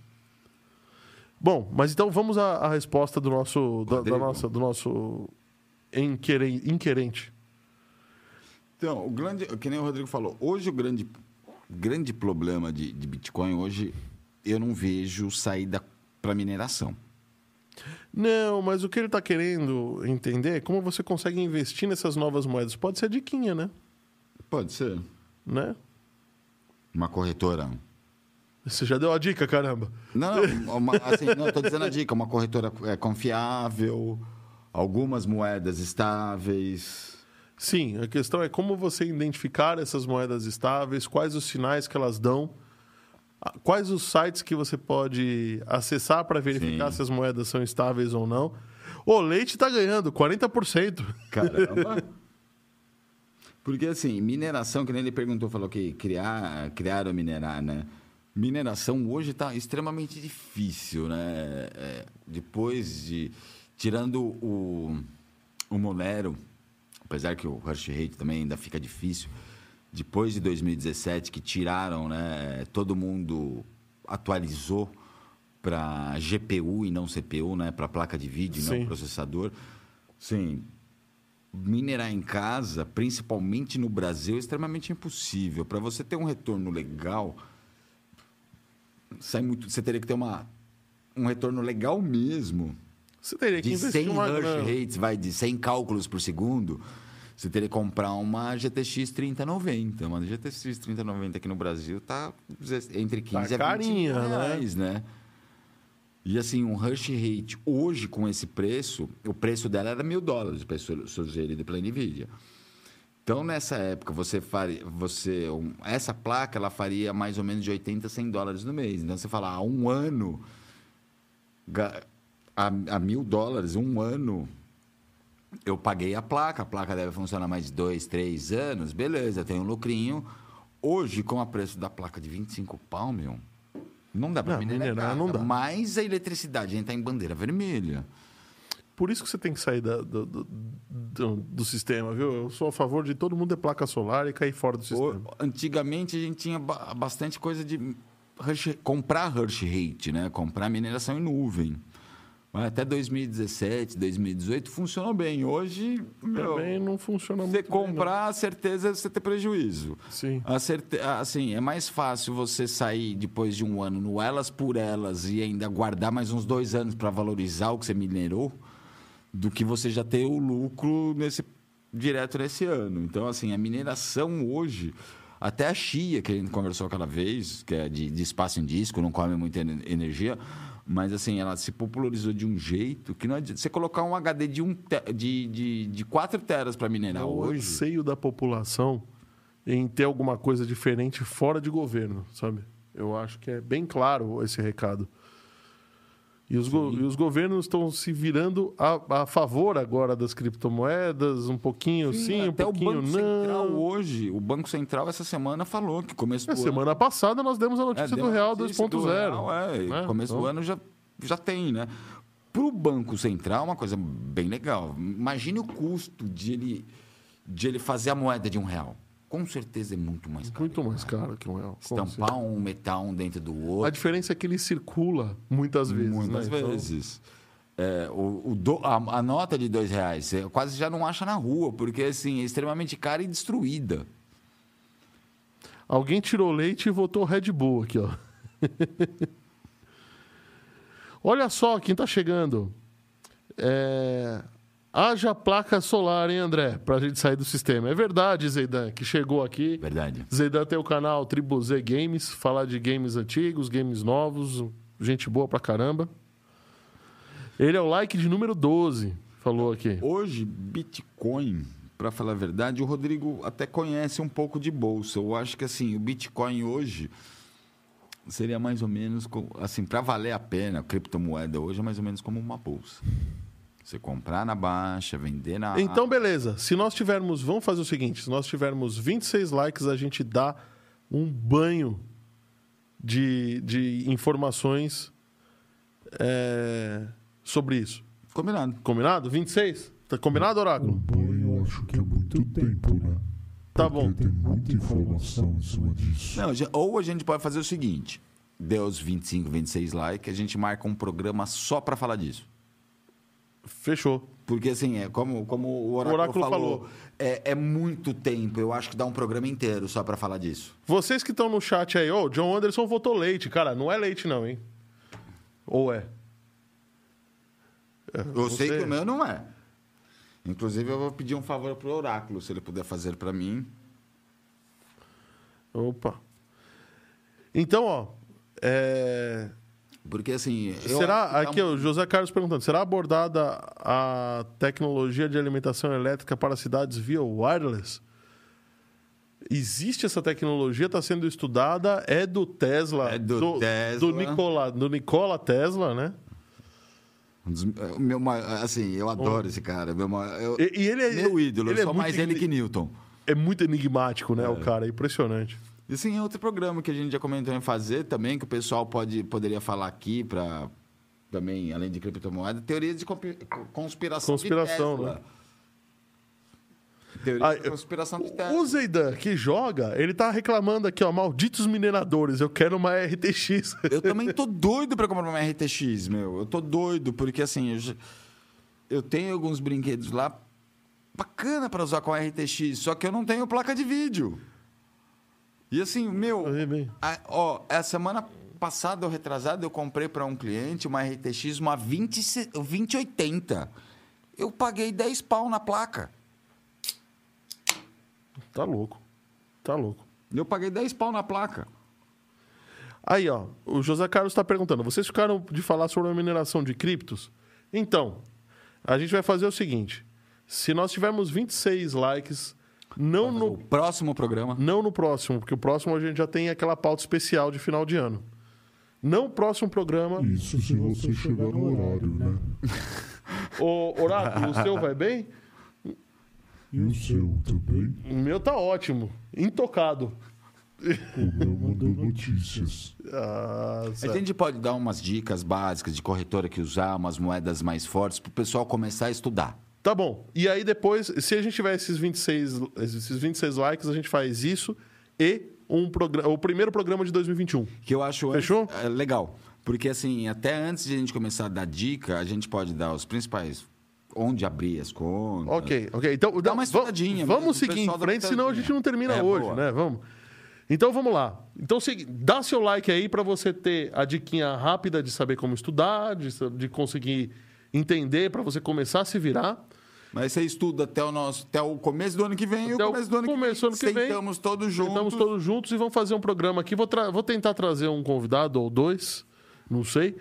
Bom, mas então vamos à, à resposta do nosso, da, da nossa, do nosso inqueren- inquerente. Então, o grande, que nem o Rodrigo falou, hoje o grande, grande problema de, de Bitcoin, hoje eu não vejo saída para mineração. Não, mas o que ele está querendo entender é como você consegue investir nessas novas moedas. Pode ser a diquinha, né? Pode ser. né? Uma corretora. Você já deu a dica, caramba. Não, uma, assim, não, estou dizendo a dica, uma corretora é, confiável, algumas moedas estáveis. Sim, a questão é como você identificar essas moedas estáveis, quais os sinais que elas dão, quais os sites que você pode acessar para verificar Sim. se as moedas são estáveis ou não. O leite está ganhando 40%. Caramba! [laughs] Porque, assim, mineração, que nem ele perguntou, falou que criar, criar ou minerar, né? Mineração hoje está extremamente difícil, né? É, depois de... Tirando o, o Monero, apesar que o hash rate também ainda fica difícil, depois de 2017, que tiraram, né? Todo mundo atualizou para GPU e não CPU, né? Para placa de vídeo e não processador. Sim, minerar em casa, principalmente no Brasil, é extremamente impossível. Para você ter um retorno legal, sai muito, você teria que ter uma, um retorno legal mesmo. Você teria que De investir 100 uma rates, vai de 100 cálculos por segundo, você teria que comprar uma GTX 3090. Uma GTX 3090 aqui no Brasil tá entre 15 Tá a 20 carinha, né? reais, né? E assim, um Rush Rate, hoje com esse preço, o preço dela era mil dólares, sugerido pela NVIDIA. Então, nessa época, você faria, você, um, essa placa ela faria mais ou menos de 80 a 100 dólares no mês. Então, você fala, há um ano, a, a mil dólares, um ano, eu paguei a placa, a placa deve funcionar mais de dois, três anos, beleza, tem um lucrinho. Hoje, com o preço da placa de 25 pau, meu, não dá para minerar, minerar não dá. Mas a eletricidade, a gente está em bandeira vermelha. Por isso que você tem que sair da, do, do, do, do, sistema, viu? Eu sou a favor de todo mundo ter placa solar e cair fora do sistema. Antigamente a gente tinha bastante coisa de comprar Hershey Rate, né? Comprar mineração em nuvem. Até 2017, 2018 funcionou bem. Hoje, meu, também não funciona muito. Você comprar, bem, a certeza é você ter prejuízo. Sim. A certe... Assim, é mais fácil você sair depois de um ano no elas por elas e ainda guardar mais uns dois anos para valorizar o que você minerou do que você já ter o lucro nesse direto nesse ano. Então, assim, a mineração hoje, até a Chia, que a gente conversou aquela vez, que é de, de espaço em disco, não come muita energia mas assim, ela se popularizou de um jeito que não adianta. Você colocar um HD de, um te... de, de, de 4 teras para minerar é o hoje. O seio da população em ter alguma coisa diferente fora de governo, sabe? Eu acho que é bem claro esse recado. E os, go, e os governos estão se virando a, a, favor agora das criptomoedas, um pouquinho sim, sim um pouquinho o Banco não. Central hoje, o Banco Central essa semana falou que começo é, do semana ano... passada nós demos a notícia é, do Real 2.0. É, né? começo então... do ano já, já tem, né? Para o Banco Central, é uma coisa bem legal. Imagine o custo de ele, de ele fazer a moeda de um real com certeza é muito mais caro. Muito mais caro que um real. Estampar um metal um dentro do outro. A diferença é que ele circula muitas vezes. Muitas né? vezes. Então... É, o, o do, a, a, nota de dois reais você quase já não acha na rua, porque assim, é extremamente cara e destruída. Alguém tirou leite e votou Red Bull aqui, ó. [laughs] Olha só quem está chegando. É... Haja placa solar, hein, André? Pra gente sair do sistema. É verdade, Zeidan, que chegou aqui. Verdade. Zeidan tem o canal Tribu Z Games, falar de games antigos, games novos. Gente boa pra caramba. Ele é o like de número 12, falou aqui. Hoje, Bitcoin, para falar a verdade, o Rodrigo até conhece um pouco de bolsa. Eu acho que assim, o Bitcoin hoje seria mais ou menos, assim, para valer a pena, a criptomoeda hoje é mais ou menos como uma bolsa. Você comprar na baixa, vender na. Então, beleza. Se nós tivermos. Vamos fazer o seguinte: se nós tivermos 26 likes, a gente dá um banho de, de informações é, sobre isso. Combinado. Combinado? 26? Tá combinado, Oráculo? Um banho eu acho que é muito tempo, né? Tá Porque bom. Tem muita informação em cima disso. Não, ou a gente pode fazer o seguinte: deu os 25, 26 likes, a gente marca um programa só para falar disso. Fechou. Porque, assim, é como, como o Oráculo, o Oráculo falou, falou. É, é, muito tempo. Eu acho que dá um programa inteiro só para falar disso. Vocês que estão no chat aí, ô, oh, John Anderson votou leite. Cara, não é leite não, hein? Ou é? é eu sei que o meu não é. Inclusive, eu vou pedir um favor pro Oráculo, se ele puder fazer para mim. Opa. Então, ó, é... Porque assim. Será. Aqui, o José Carlos perguntando: será abordada a tecnologia de alimentação elétrica para cidades via wireless? Existe essa tecnologia, está sendo estudada, é do Tesla. É do, do Tesla. Do Nikola, do Nikola Tesla, né? Meu, assim, eu adoro oh. esse cara. Meu, eu, e, e ele é, meu ídolo, ele é só é mais ele que Newton. É muito enigmático, né? É. O cara, é impressionante. E sim, é outro programa que a gente já comentou em fazer também, que o pessoal pode, poderia falar aqui para também, além de criptomoeda, teorias de conspiração. Conspiração, né? Teoria ah, de conspiração de Tesla. O Zeidan, que joga, ele tá reclamando aqui, ó, malditos mineradores, eu quero uma RTX. Eu [laughs] também tô doido para comprar uma RTX, meu. Eu tô doido, porque assim, eu, eu tenho alguns brinquedos lá bacana para usar com a RTX, só que eu não tenho placa de vídeo. E assim, meu, a, ó, a semana passada ou retrasada eu comprei para um cliente uma RTX uma 20, 2080. Eu paguei 10 pau na placa. Tá louco. Tá louco. Eu paguei 10 pau na placa. Aí, ó, o José Carlos está perguntando: vocês ficaram de falar sobre a mineração de criptos? Então, a gente vai fazer o seguinte: se nós tivermos 26 likes, não no, próximo programa. não no próximo, porque o próximo a gente já tem aquela pauta especial de final de ano. Não o próximo programa. Isso se você chegar no horário, né? [laughs] O Oráculo, o seu vai bem? E o seu também? O meu tá ótimo. Intocado. O meu mandou notícias. Ah, A gente pode dar umas dicas básicas de corretora que usar, umas moedas mais fortes, para o pessoal começar a estudar. Tá bom. E aí depois, se a gente tiver esses 26, esses 26 likes, a gente faz isso e um programa, o primeiro programa de 2021. Que eu acho Fechou? é, legal. Porque, assim, até antes de a gente começar a dar dica, a gente pode dar os principais. Onde abrir as contas. Ok, ok. Então, Dá uma va- estudadinha Vamos seguir em frente, uma senão a gente não termina É, hoje, boa. né? Vamos. Então vamos lá. Então dá seu like aí para você ter a diquinha rápida de saber como estudar, de, de conseguir entender, para você começar a se virar. Mas você estuda até o, nosso, até o começo do ano que vem e o Até começo do ano começo do ano que que vem. Sentamos todos juntos. Estamos todos juntos e vamos fazer um programa aqui. Vou, vou tentar trazer um convidado ou dois, não sei,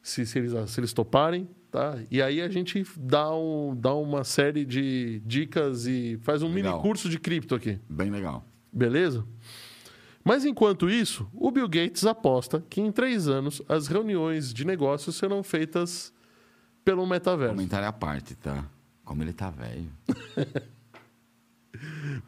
se, se eles, se eles toparem. Tá? E aí a gente dá, um, dá uma série de dicas e faz um Legal. mini curso de cripto aqui. Bem legal. Beleza? Mas enquanto isso, o Bill Gates aposta que em três anos as reuniões de negócios serão feitas pelo metaverso. Comentário à parte, tá? Como ele tá velho. [laughs]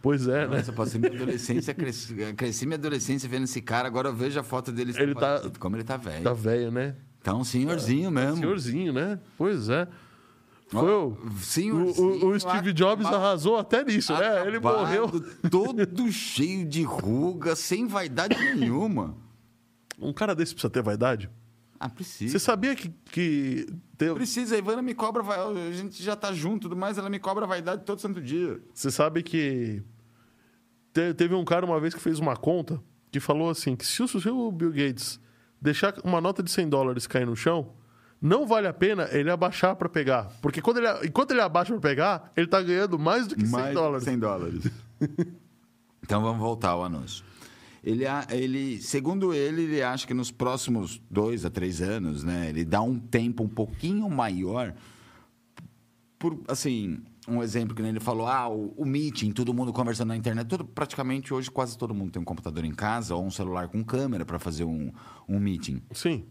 Pois é, né? Nossa, eu passei minha adolescência, cresci, cresci minha adolescência vendo esse cara, agora eu vejo a foto dele. Ele tá- Como ele tá velho. Tá velho, né? Tá um senhorzinho mesmo. Senhorzinho, né? Pois é. Foi o, o, o- o Steve Jobs acabado- arrasou até nisso, né? Ele morreu. todo [laughs] cheio de ruga, sem vaidade nenhuma. Um cara desse precisa ter vaidade? Ah, precisa. Você sabia que, que Precisa, a Ivana me cobra, vai- a gente já tá junto e tudo mais, ela me cobra vaidade todo santo dia. Você sabe que te- teve um cara uma vez que fez uma conta que falou assim: que se o, se o Bill Gates deixar uma nota de 100 dólares cair no chão, não vale a pena ele abaixar para pegar. Porque quando ele, enquanto ele abaixa para pegar, ele tá ganhando mais do que 100 Mais dólares. 100 dólares. [laughs] então vamos voltar ao anúncio. Ele, ele, segundo ele, ele acha que nos próximos dois a três anos, né, ele dá um tempo um pouquinho maior. Por, assim, um exemplo que ele falou, ah, o, o meeting, todo mundo conversando na internet, todo, praticamente hoje quase todo mundo tem um computador em casa ou um celular com câmera para fazer um, um meeting. Sim.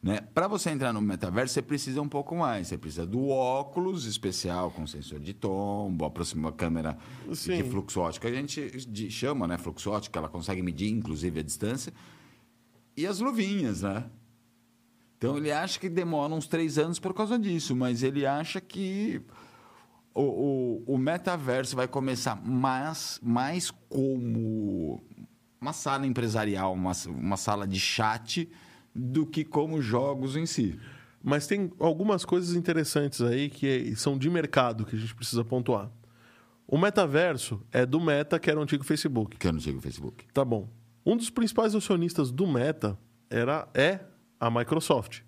Né? Para você entrar no metaverso, você precisa um pouco mais. Você precisa do óculos especial com sensor de tombo, aproxima a câmera Sim. de fluxo óptico. A gente chama, né, fluxo óptico, ela consegue medir, inclusive, a distância. E as luvinhas, né? Então, ele acha que demora uns três anos por causa disso, mas ele acha que o, o, o metaverso vai começar mais, mais como uma sala empresarial, uma, uma sala de chat, do que como jogos em si. Mas tem algumas coisas interessantes aí que são de mercado que a gente precisa pontuar. O metaverso é do Meta, que era o antigo Facebook. Que eu não digo Facebook. Tá bom. Um dos principais acionistas do Meta era, é a Microsoft.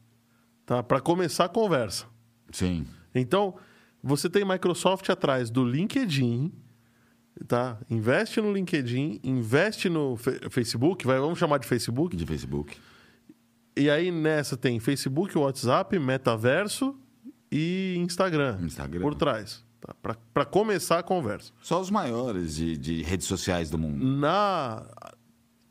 Tá? Para começar a conversa. Sim. Então, você tem Microsoft atrás do LinkedIn, tá? Investe no LinkedIn, investe no Facebook, vai, vamos chamar de Facebook. De Facebook. E aí nessa tem Facebook, WhatsApp, Metaverso e Instagram, Instagram. por trás. Tá? Para começar a conversa. Só os maiores de, de redes sociais do mundo. Na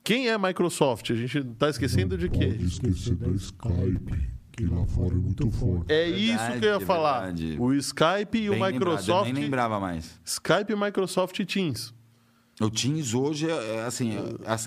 quem é Microsoft? A gente tá esquecendo de Pode quê? esquecer da Skype, que lá fora é muito forte. É isso que eu ia Verdade, falar. verdade. O Skype e o Bem lembrado, eu Microsoft. nem lembrava mais. Skype, Microsoft e Teams. O Teams hoje, é, é, assim, é,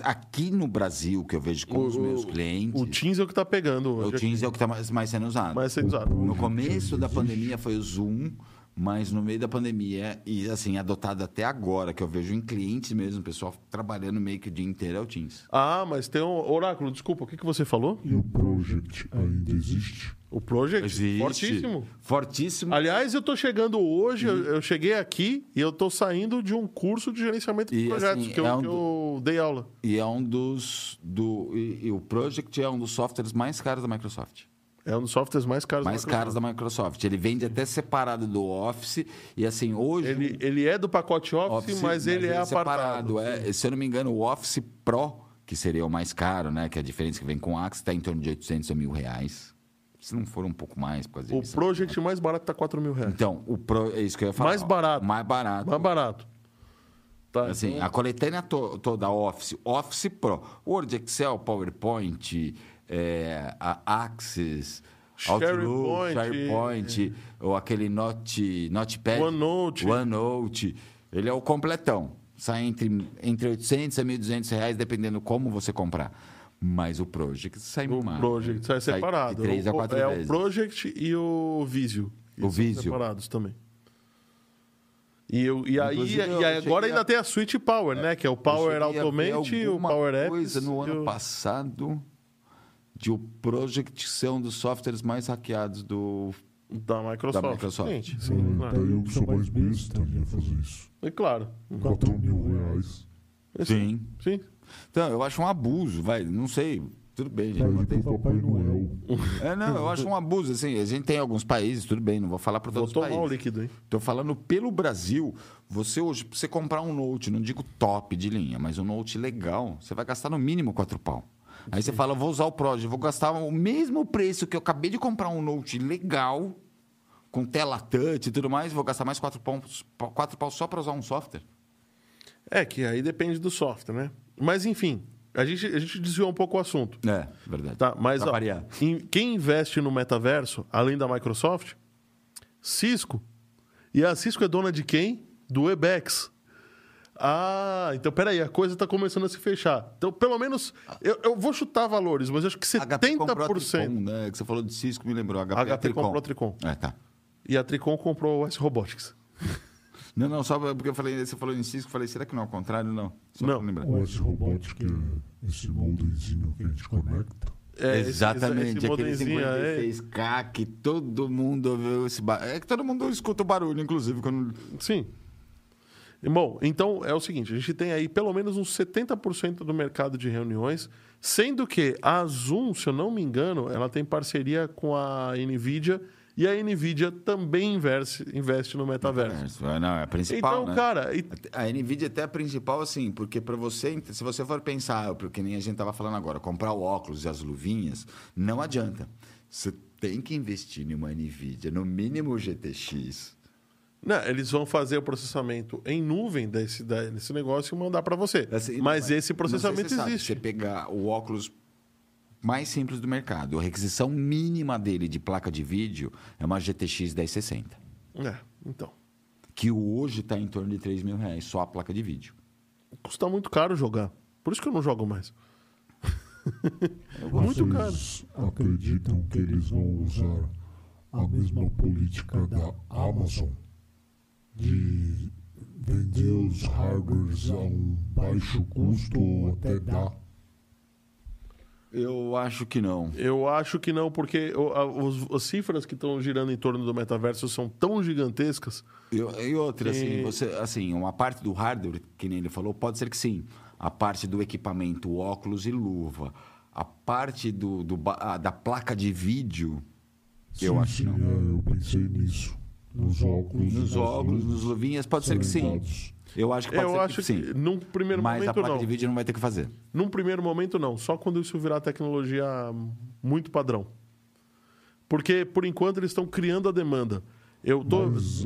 aqui no Brasil, que eu vejo com os meus clientes, O Teams é o que tá pegando o hoje. Teams é o que está mais, mais sendo usado. Mais sendo usado. No começo da pandemia foi o Zoom, mas no meio da pandemia, e assim, adotado até agora, que eu vejo em clientes mesmo, o pessoal trabalhando meio que o dia inteiro, é o Teams. Ah, mas tem um. Oráculo, desculpa, o que, que você falou? E o Project ainda existe? O Project? Existe. Fortíssimo. Fortíssimo. Aliás, eu tô chegando hoje, eu, eu cheguei aqui e eu tô saindo de um curso de gerenciamento de E, projetos assim, que, eu, é um que eu dei aula. E é um dos. Do, e, e o Project é um dos softwares mais caros da Microsoft. É um dos softwares mais caros Mais da caros da Microsoft. Ele vende até separado do Office. E assim, hoje. Ele, ele é do pacote Office, Office, mas ele é apartado. separado. É, se eu não me engano, o Office Pro, que seria o mais caro, né? Que é a diferença que vem com o Axis, está em torno de 800 a mil reais. Se não for um pouco mais, por causa de O emissão. Project mais barato tá 4 mil reais. Então, o Pro, é isso que eu ia falar. Mais barato. Mais barato. Mais barato. Tá, Assim, então- a coletânea to- toda Office, Office Pro, Word, Excel, PowerPoint, é, a Access, Outlook, SharePoint, ou aquele Note, Notepad, OneNote. OneNote, ele é o completão. Sai entre, entre 800 a 1.200 reais, dependendo como você comprar. Mas o Project sai O mais. Project sai separado. de três o, a quatro é vezes. o Project e o Visio. O Visio. separados também. E, eu, e aí, Inclusive, eu e agora ainda a- tem a Switch Power, né? Que é o Eu Power Automate, o alguma Power Apps. coisa no e ano o- passado de o Project ser um dos softwares mais hackeados do Da Microsoft. Da Microsoft. Sim, sim, Hum, claro. Daí eu que sou mais besta ia fazer isso. E claro. 4 mil reais. Sim. Sim. Então, eu acho um abuso, vai, não sei. Tudo bem, gente. Mantém- pro Papai Noel. É, não, eu acho um abuso, assim, a gente tem alguns países, tudo bem, não vou falar para Vou todos os tomar o países. líquido, hein? Tô falando pelo Brasil, você hoje, pra você comprar um Note, não digo top de linha, mas um Note legal, você vai gastar no mínimo quatro pau. Aí você fala, vou usar o Project, vou gastar o mesmo preço que eu acabei de comprar um Note legal, com tela touch e tudo mais, vou gastar mais quatro pau, quatro pau só para usar um software. É, que aí depende do software, né? Mas enfim, a gente, a gente desviou um pouco o assunto. É, verdade. Tá, mas ó, em- quem investe no metaverso, além da Microsoft, Cisco. E a Cisco é dona de quem? Do Webex. Ah, então peraí, a coisa está começando a se fechar. Então, pelo menos, eu, eu vou chutar valores, mas acho que HP comprou a 70%. Tricom, né? Que você falou de Cisco, me lembrou. HP, HP Tricom. comprou a Tricom. É, tá. E a Tricom comprou o S Robotics. [laughs] Não, não, só porque eu falei, você falou em Cisco, eu falei, será que não é o contrário? Não. Só Não. lembrar. O S Robotic é esse moldezinho que a gente conecta. É, Exatamente, esse, esse aquele modezinho, é. 56K que todo mundo ouviu esse barulho. É que todo mundo escuta o barulho, inclusive, quando. Sim. Bom, então é o seguinte: a gente tem aí pelo menos uns 70% do mercado de reuniões, sendo que a Zoom, se eu não me engano, ela tem parceria com a Nvidia e a Nvidia também investe, investe no metaverso. É, Não, é a principal. Então, né? cara, e- A Nvidia até é a principal, assim, porque para você, se você for pensar, porque nem a gente tava falando agora, comprar o óculos e as luvinhas, não adianta. Você tem que investir em uma Nvidia, no mínimo o GTX. Né, eles vão fazer o processamento em nuvem desse, desse negócio e mandar para você. Assim, mas esse não sei se processamento você sabe, existe. Você pegar o óculos mais simples do mercado, a requisição mínima dele de placa de vídeo é uma GTX 1060, É, então. que hoje está em torno de 3 mil reais, só a placa de vídeo. Custa muito caro jogar. Por isso que eu não jogo mais. [laughs] muito caro. Acreditam que eles vão usar a mesma política da Amazon de vender os hardwares a um baixo custo ou até dar? Eu acho que não. Eu acho que não, porque a- os- as cifras que estão girando em torno do metaverso são tão gigantescas. E, e outra, assim, E- você, assim, uma parte do hardware, que nem ele falou, pode ser que sim. A parte do equipamento, óculos e luva. A parte do, do ah, da placa de vídeo, eu sim, acho sim, que não. é, eu pensei nisso. Nos óculos. Nos óculos, nos luvinhas, pode ser que sim. Eu acho que pode Eu ser acho que sim. que, num primeiro Mas a momento placa não. de vídeo não vai ter que fazer. Num primeiro momento não, só quando isso virar tecnologia muito padrão. Porque por enquanto eles estão criando a demanda. Eu tô Mas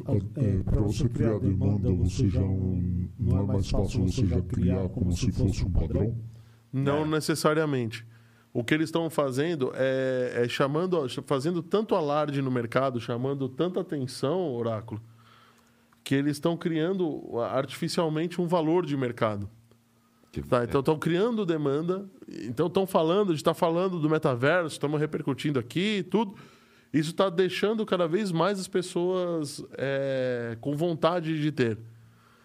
para você criar demanda, você já não, não é mais fácil você já criar como se fosse um padrão? Não É. necessariamente. O que eles estão fazendo é, é chamando, fazendo tanto alarde no mercado, chamando tanta atenção, Oráculo, que eles estão criando artificialmente um valor de mercado. Tá, então estão criando demanda, então estão falando, a gente está falando do metaverso, estamos repercutindo aqui e tudo. Isso está deixando cada vez mais as pessoas é, com vontade de ter.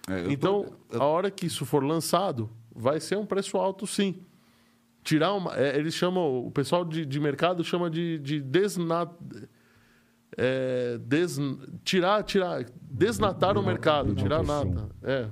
É, tô- Então, eu- a hora que isso for lançado, vai ser um preço alto, sim. Tirar uma. é, eles chamam. O pessoal de, de mercado chama de, de desna, é, des, tirar, tirar, desnatar o mercado, tirar a nata. É.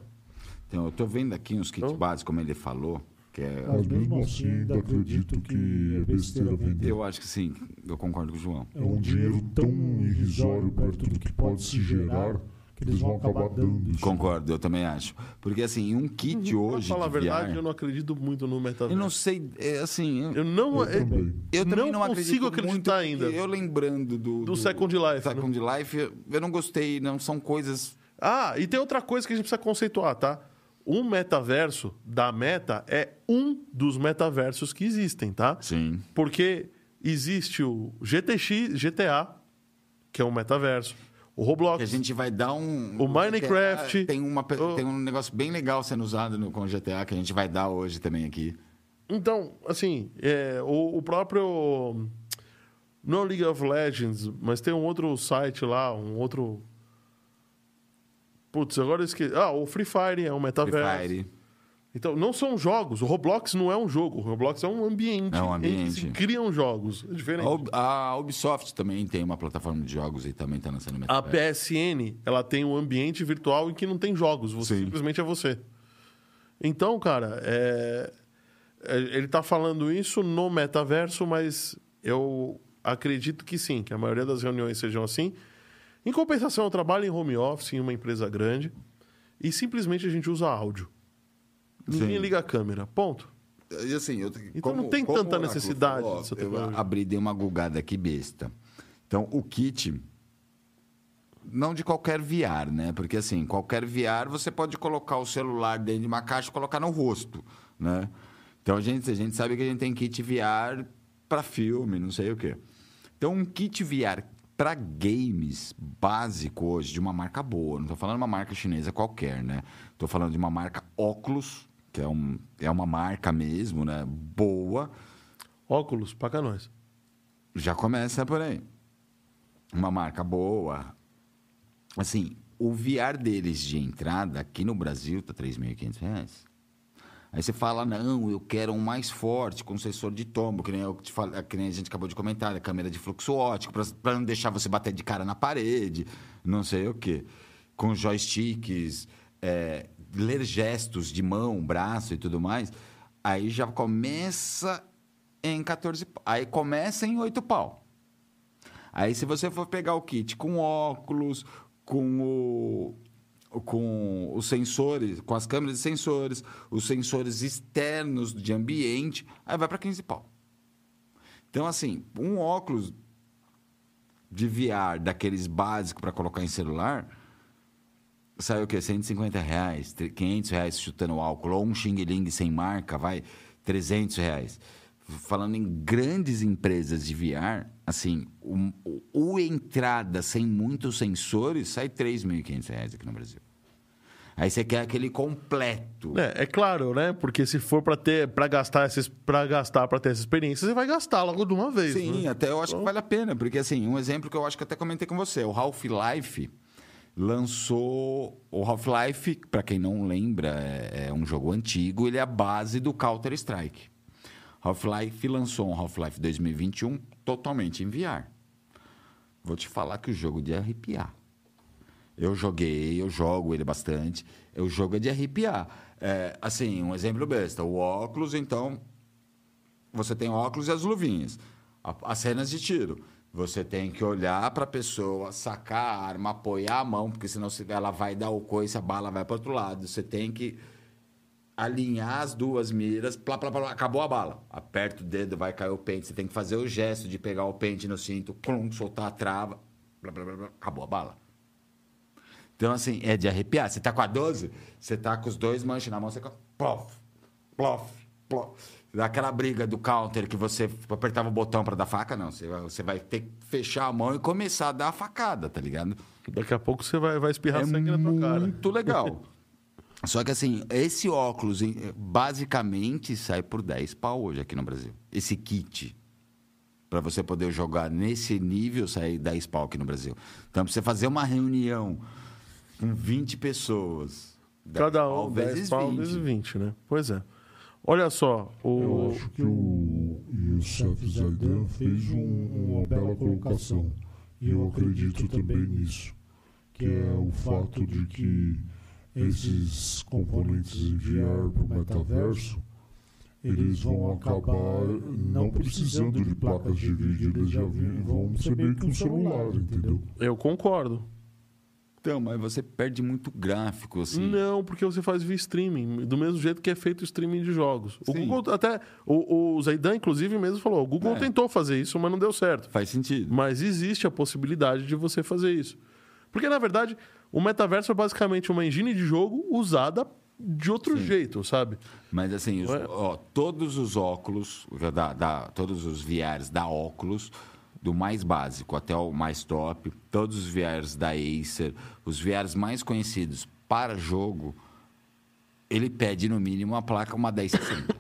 então, eu tô vendo aqui uns kits Então? básicos, como ele falou, que é. Mas mesmo assim, ainda acredito que é besteira vender. Eu acho que sim, eu concordo com o João. É um dinheiro tão irrisório perto do que pode se gerar que eles vão acabar dando isso. Concordo, eu também acho. Porque assim, um kit hoje. Pra falar a de verdade, VR, eu não acredito muito no metaverso. eu não sei, é, assim. Eu, Eu não, Eu também. eu também não não, consigo acreditar ainda. Eu lembrando do. do Second Life. né? Second Life, eu- eu não gostei, não são coisas. Ah, e tem outra coisa que a gente precisa conceituar, tá? Um metaverso da Meta é um dos metaversos que existem, tá? Sim. Porque existe o GTX, GTA, que é um metaverso, o Roblox, Que a gente vai dar um. O Minecraft. Tem, tem uma, pe- O- tem um negócio bem legal sendo usado no, com o GTA que a gente vai dar hoje também aqui. Então, assim, é, o, o próprio. Não League of Legends, mas tem um outro site lá, um outro. Putz, agora eu esqueci. Ah, o Free Fire é um Free metaverso. Fire. Então, não são jogos. O Roblox não é um jogo. O Roblox é um ambiente. É um em que ambiente. se criam jogos. É diferente. A, Ub- a Ubisoft também tem uma plataforma de jogos e também está lançando A. PSN, ela tem um ambiente virtual em que não tem jogos. Você Sim. simplesmente é você. Então, cara, é- é- ele tá falando isso no metaverso, mas eu acredito que sim, que a maioria das reuniões sejam assim. Em compensação, eu trabalho em home office em uma empresa grande e simplesmente a gente usa áudio. Ninguém Sim. liga a câmera. Ponto. E assim, eu, Então não tem tanta necessidade falou, dessa Eu abri dei uma gulgada aqui besta. Então, o kit. Não de qualquer VR, né? Porque assim, qualquer VR você pode colocar o celular dentro de uma caixa e colocar no rosto, né? Então a gente, a gente sabe que a gente tem kit VR para filme, não sei o quê. Então, um kit VR para games básico hoje, de uma marca boa, não estou falando de uma marca chinesa qualquer, né? Estou falando de uma marca Oculus, que é, um, é uma marca mesmo, né? Boa. Óculos, paga nós. Já começa por aí. Uma marca boa. Assim, o VR deles de entrada aqui no Brasil tá 3.500 reais. Aí você fala, não, eu quero um mais forte, com sensor de tombo, que nem, eu te fal- que nem a gente acabou de comentar, a câmera de fluxo ótico, para não deixar você bater de cara na parede, não sei o quê. Com joysticks, é, ler gestos de mão, braço e tudo mais. Aí já começa em 14 pau. Aí começa em 8 pau. Aí se você for pegar o kit com óculos, com o com os sensores, com as câmeras de sensores, os sensores externos de ambiente, aí vai para 15 pau. Então assim, um óculos de VR daqueles básicos para colocar em celular, sai o quê? 150 reais, 500 reais chutando álcool, ou um Xing Ling sem marca, vai 300 reais. Falando em grandes empresas de VR, assim, o, o- entrada sem muitos sensores sai 3.500 reais aqui no Brasil. Aí você quer aquele completo. É, é claro, né? Porque se for para ter, para gastar esses, para gastar para ter essa experiência, você vai gastar logo de uma vez. Sim, né? até eu acho que vale a pena, porque assim, um exemplo que eu acho que até comentei com você, o Half-Life lançou o Half-Life, para quem não lembra, é, é um jogo antigo, ele é a base do Counter-Strike. Half-Life lançou um Half-Life 2021 totalmente em VR. Vou te falar que o jogo é de arrepiar. Eu joguei, eu jogo ele bastante. O jogo é de arrepiar. É, assim, um exemplo besta. O óculos, então, você tem óculos e as luvinhas. As cenas de tiro. Você tem que olhar para a pessoa, sacar a arma, apoiar a mão, porque senão se- ela vai dar o coice, a bala vai para outro lado. Você tem que alinhar as duas miras, plá, plá, plá, acabou a bala. Aperta o dedo, vai cair o pente. Você tem que fazer o gesto de pegar o pente no cinto, clum, soltar a trava, blá, blá, blá, acabou a bala. Então, assim, é de arrepiar. Você tá com a 12, você tá com os dois manches na mão, você... Plof, plof, plof. Dá aquela briga do counter que você apertava o botão para dar faca, não. Você vai, você vai ter que fechar a mão e começar a dar a facada, tá ligado? Daqui a pouco você vai, vai espirrar é sangue na tua cara. muito legal. [laughs] Só que assim, esse óculos basicamente sai por 10 pau hoje aqui no Brasil. Esse kit. Para você poder jogar nesse nível, sai 10 pau aqui no Brasil. Então, pra você fazer uma reunião com 20 pessoas. 10 Cada um, 10 pau vezes 20, né? Pois é. Olha só, Eu o... acho que o Youssef Zaidan fez um- uma bela colocação. E eu acredito também nisso. Que é o fato de que esses componentes em VR para o metaverso, eles vão acabar não precisando de placas de vídeo, eles já vão ser meio que um celular, entendeu? eu concordo. Então, mas você perde muito gráfico, assim. Não, porque você faz via streaming, do mesmo jeito que é feito o streaming de jogos. O Sim. Google até. O, o Zaidan, inclusive, mesmo falou: o Google É. tentou fazer isso, mas não deu certo. Faz sentido. Mas existe a possibilidade de você fazer isso. Porque, na verdade, o metaverso é basicamente uma engine de jogo usada de outro jeito, sabe? Mas assim, os- Ué. ó, todos os óculos, da, da- todos os VRs da óculos, do mais básico até o mais top, todos os VRs da Acer, os VRs mais conhecidos para jogo, ele pede no mínimo a placa uma 1060.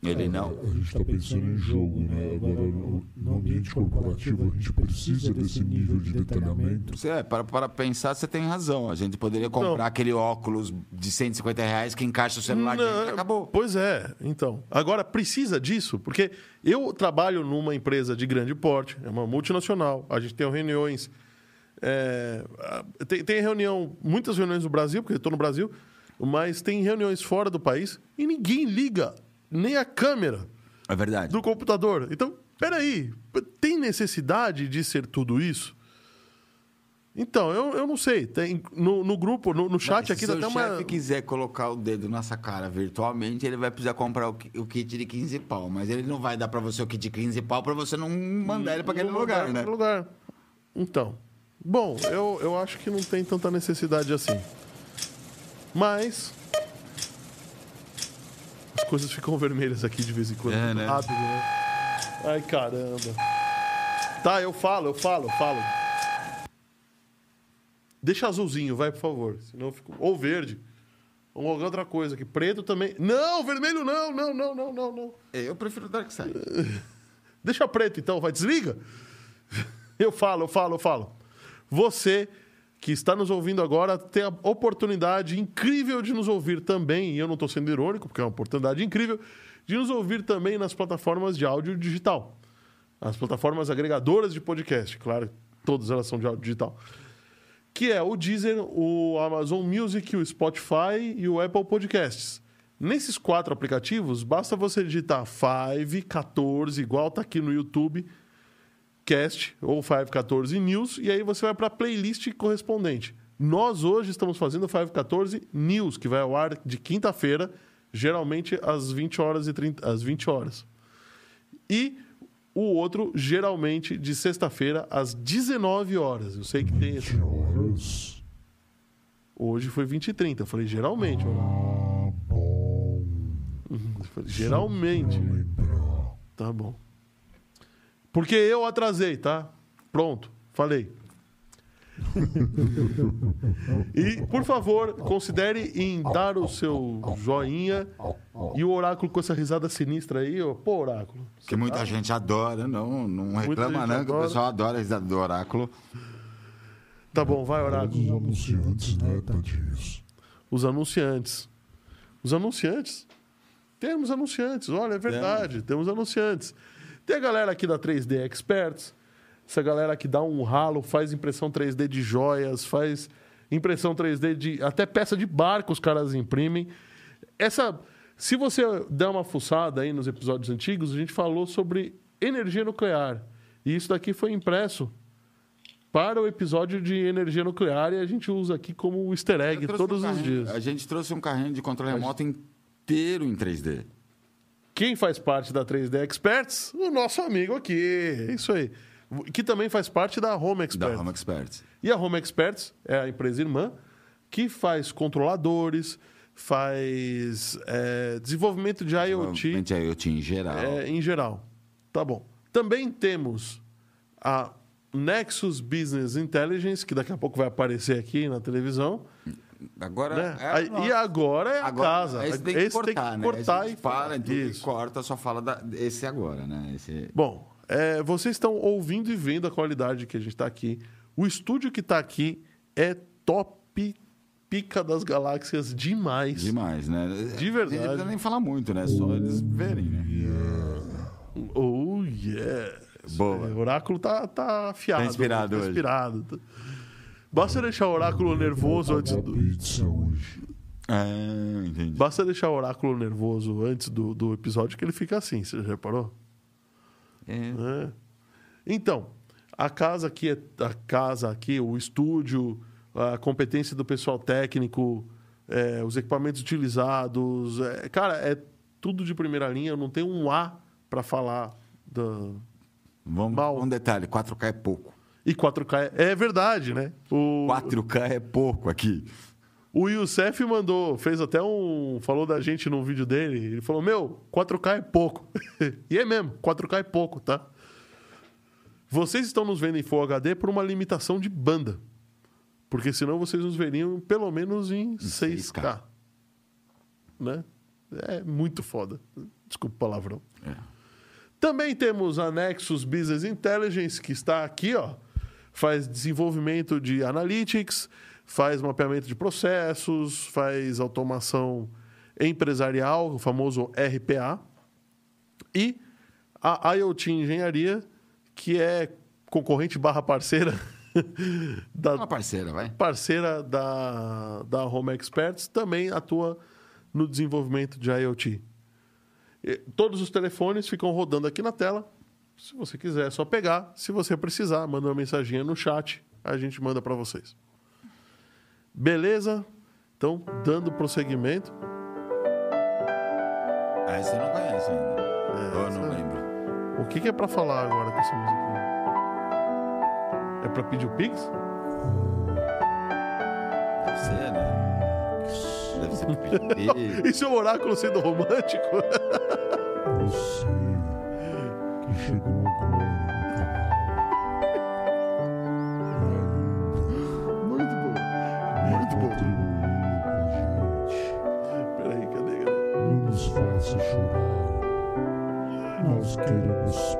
Ele não. A gente está pensando em jogo, né? Agora, no, no ambiente corporativo, a gente precisa desse nível de detalhamento. Você, é, para, para pensar, você tem razão. A gente poderia comprar Não. aquele óculos de 150 reais que encaixa o celular Não, dentro e acabou. Pois é, então. Agora, precisa disso, porque eu trabalho numa empresa de grande porte, é uma multinacional, a gente tem reuniões. é, tem, tem reunião, muitas reuniões no Brasil, porque eu estou no Brasil, mas tem reuniões fora do país e ninguém liga nem a câmera É verdade. do computador. Então, peraí, tem necessidade de ser tudo isso? Então, eu, eu não sei. Tem, no, no grupo, no, no chat Mas aqui, se dá o até chefe uma. quiser colocar o dedo nessa cara virtualmente, ele vai precisar comprar o, o kit de 15 pau. Mas ele não vai dar pra você o kit de 15 pau pra você não mandar ele pra aquele lugar, dá né? lugar. Então, bom, eu, eu acho que não tem tanta necessidade assim. Mas. As coisas ficam vermelhas aqui de vez em quando. É, muito né? Rápido, né? Ai, caramba. Tá, eu falo, eu falo, eu falo. Deixa azulzinho, vai, por favor. Senão fico. Ou verde. Ou qualquer outra coisa aqui. Preto também. Não, vermelho não, não, não, não, não, não. Eu prefiro Dark Side. [laughs] Deixa preto então, vai, desliga. [laughs] Eu falo, eu falo, eu falo. Você que está nos ouvindo agora tem a oportunidade incrível de nos ouvir também, e eu não estou sendo irônico, porque é uma oportunidade incrível, de nos ouvir também nas plataformas de áudio digital. As plataformas agregadoras de podcast, claro, todas elas são de áudio digital. Que é o Deezer, o Amazon Music, o Spotify e o Apple Podcasts. Nesses quatro aplicativos, basta você digitar 514, igual tá aqui no YouTube, Cast ou 514 News, e aí você vai para a playlist correspondente. Nós hoje estamos fazendo o 514 News, que vai ao ar de quinta-feira, geralmente às 20 horas e 30, às 20 horas. E o outro, geralmente, de sexta-feira, às 19 horas. Eu sei que tem esse. 20 horas. Hoje foi 20 e 30. Eu falei, geralmente. Ah, bom. falei, geralmente. Tá bom. Porque eu atrasei, tá? Pronto, falei. [laughs] e, por favor, considere em dar o seu joinha e o oráculo com essa risada sinistra aí, ó. Pô, oráculo. Que muita gente adora, não, não reclama não, que o pessoal adora a risada do oráculo. Tá bom, vai, Hora oráculo. dos anunciantes, né, tadinhos? Os anunciantes. Os anunciantes? Temos anunciantes, olha, é verdade, temos anunciantes. Tem a galera aqui da 3D Experts, essa galera que dá um ralo, faz impressão 3D de joias, faz impressão 3D de. Até peça de barco os caras imprimem. Essa. Se você der uma fuçada aí nos episódios antigos, a gente falou sobre energia nuclear. E isso daqui foi impresso para o episódio de energia nuclear e a gente usa aqui como easter egg todos um os carrinho- dias. A gente trouxe um carrinho de controle remoto inteiro em 3D. Quem faz parte da 3D Experts? O nosso amigo aqui. Isso aí. Que também faz parte da Home Da Experts. Home Experts. E a Home Experts é a empresa irmã que faz controladores, faz é, desenvolvimento de IoT Provavelmente é IoT em geral. é, em geral. Tá bom. Também temos a Nexus Business Intelligence, que daqui a pouco vai aparecer aqui na televisão. Agora, né? é, e agora é a Agora, casa. Esse tem que Esse cortar, né? cortar a gente e fala em tudo Isso. corta, só fala da, esse agora, né? Esse... Bom, é, vocês estão ouvindo e vendo a qualidade que a gente está aqui. O estúdio que está aqui é top pica das galáxias demais. Demais, né? De verdade. Não precisa nem falar muito, né? Só eles verem, né? Oh, yeah. Boa. O oráculo tá, tá afiado. Tá inspirado tá hoje. inspirado. Tá- Basta deixar o oráculo nervoso antes do... É, entendi. Basta deixar o oráculo nervoso antes do, do episódio que ele fica assim, você já reparou? É. É. Então, a casa aqui, é, a casa aqui, o estúdio, a competência do pessoal técnico, é, os equipamentos utilizados. é, cara, é tudo de primeira linha. Eu não tenho um A para falar da. Vamos, Mal. um detalhe: 4K é pouco. E 4K é, é verdade, né? O, 4K é pouco aqui. o Youssef mandou, fez até um. Falou da gente num vídeo dele. Ele falou: Meu, 4K é pouco. [laughs] e é mesmo, 4K é pouco, tá? Vocês estão nos vendo em Full HD por uma limitação de banda. Porque senão vocês nos veriam pelo menos em 6K. 6K. Né? É muito foda. Desculpa o palavrão. É. Também temos a Nexus Business Intelligence, que está aqui, ó. Faz desenvolvimento de analytics, faz mapeamento de processos, faz automação empresarial, o famoso RPA. E a IoT Engenharia, que é concorrente barra parceira [laughs] da, Uma parceira, vai. parceira da, da Home Experts, também atua no desenvolvimento de IoT. E Todos os telefones ficam rodando aqui na tela. Se você quiser, é só pegar. Se você precisar, manda uma mensaginha no chat, a gente manda para vocês. Beleza? Então, dando prosseguimento. Ah, eu não conheço ainda. Ou eu não lembro. O que, que é para falar agora com essa musiquinha? É para pedir o Pix? Deve ser, né? Deve ser pipi. [laughs] Isso é um oráculo sendo romântico? Você que chegou agora. Muito bom. E Muito bom. contribuiu com a gente. Peraí, cadê? Não nos faça chorar. Nós queremos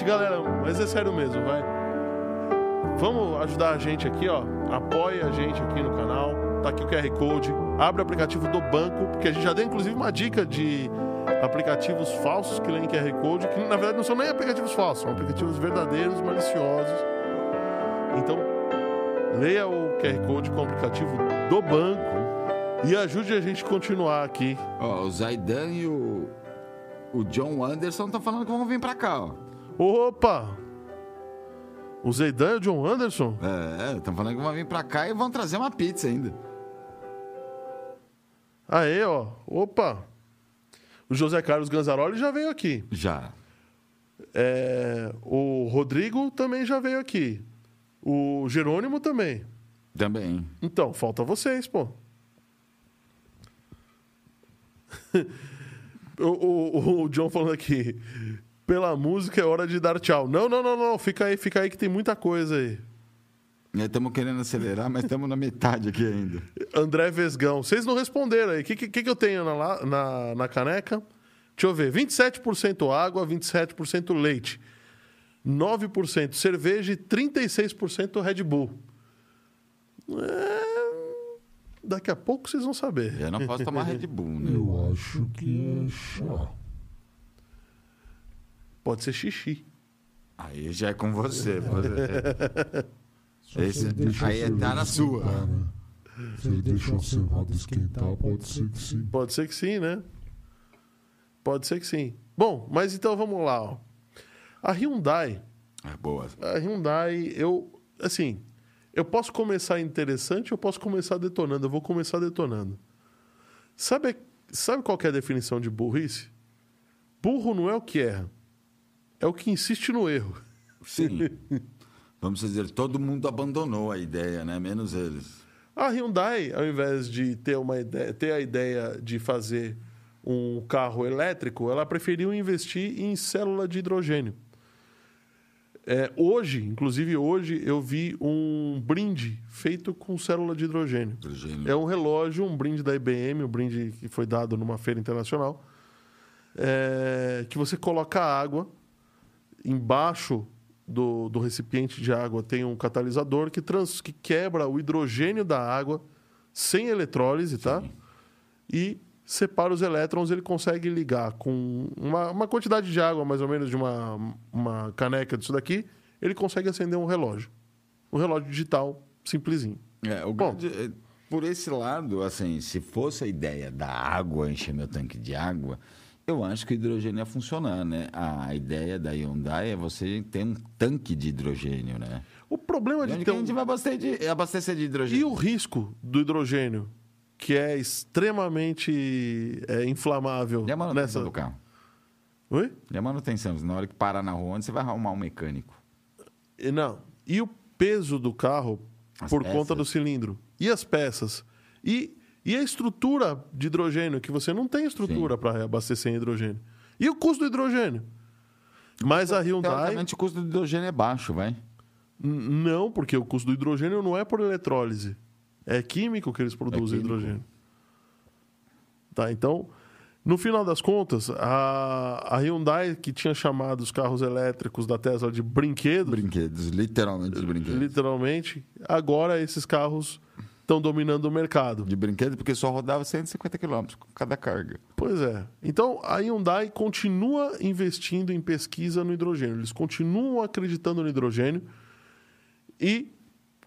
gente, galera, mas é sério mesmo, vai. Vamos ajudar a gente aqui, ó. Apoie a gente aqui no canal. Tá aqui o QR Code. Abre o aplicativo do banco, porque a gente já deu inclusive uma dica de aplicativos falsos que leem QR Code, que na verdade não são nem aplicativos falsos, são aplicativos verdadeiros, maliciosos. Então, leia o QR Code com o aplicativo do banco e ajude a gente a continuar aqui. Ó, o Zaidan e o, o John Anderson estão falando que vão vir pra cá, ó. Opa! O Zeidan e o John Anderson? É, estão falando que vão vir pra cá e vão trazer uma pizza ainda. Aê, ó. Opa! O José Carlos Ganzaroli já veio aqui. Já. É, o Rodrigo também já veio aqui. O Jerônimo também. Também. Então, falta vocês, pô. [laughs] o, o- o John falando aqui. Pela música é hora de dar tchau. Não, não, não, não. Fica aí, fica aí que tem muita coisa aí. Estamos querendo acelerar, mas estamos na metade aqui ainda. [laughs] André Vesgão. Vocês não responderam aí. O que, que, que eu tenho na, na, na caneca? Deixa eu ver. 27% água, 27% leite. 9% cerveja e 36% Red Bull. É, Daqui a pouco vocês vão saber. Eu não posso tomar [laughs] Red Bull, né? Eu acho que é chá. Pode ser xixi. Aí já é com você. você- [laughs] Se Esse- deixa aí tá cerveja na sua. né? Se ele deixar a cevada esquentar, pode ser que sim. Pode ser que sim, né? Pode ser que sim. Bom, mas então vamos lá. Ó. A Hyundai, É boa. a Hyundai, eu assim, eu posso começar interessante, eu posso começar detonando. Eu vou começar detonando. Sabe, sabe qual que é a definição de burrice? Burro não é o que erra, é o que insiste no erro. Sim. Vamos dizer, todo mundo abandonou a ideia, né? Menos eles. A Hyundai, ao invés de ter, uma ideia, ter a ideia de fazer um carro elétrico, ela preferiu investir em célula de hidrogênio. É, hoje, inclusive hoje, eu vi um brinde feito com célula de hidrogênio. Hidrogênio. É um relógio, um brinde da IBM, um brinde que foi dado numa feira internacional, é, que você coloca água embaixo do, do recipiente de água tem um catalisador que, trans, que quebra o hidrogênio da água sem eletrólise, tá? e separa os elétrons, ele consegue ligar com uma, uma quantidade de água, mais ou menos de uma, uma caneca disso daqui, ele consegue acender um relógio. Um relógio digital simplesinho. É, o Bom. grande- é, por esse lado, assim, se fosse a ideia da água, encher meu tanque de água, eu acho que o hidrogênio ia funcionar, né? A ideia da Hyundai é você ter um tanque de hidrogênio, né? O problema E de onde ter que a um... gente vai abastecer de, abastecer de E hidrogênio? o risco do hidrogênio, que é extremamente é, inflamável E a manutenção nessa... do carro? Oi? E a manutenção? Na hora que parar na rua, onde você vai arrumar um mecânico? E Não. E o peso do carro As por peças. conta do cilindro. E as peças. E, e a estrutura de hidrogênio, que você não tem estrutura para abastecer em hidrogênio. E o custo do hidrogênio. Mas a Hyundai... Teoricamente, o custo do hidrogênio é baixo, vai? Não, porque o custo do hidrogênio não é por eletrólise. É químico que eles produzem químico. hidrogênio. Tá, então, no final das contas, a, a Hyundai, que tinha chamado os carros elétricos da Tesla de brinquedos, Brinquedos, literalmente brinquedos. literalmente, agora esses carros estão dominando o mercado. De brinquedo, porque só rodava 150 km com cada carga. Pois é. Então, a Hyundai continua investindo em pesquisa no hidrogênio. Eles continuam acreditando no hidrogênio e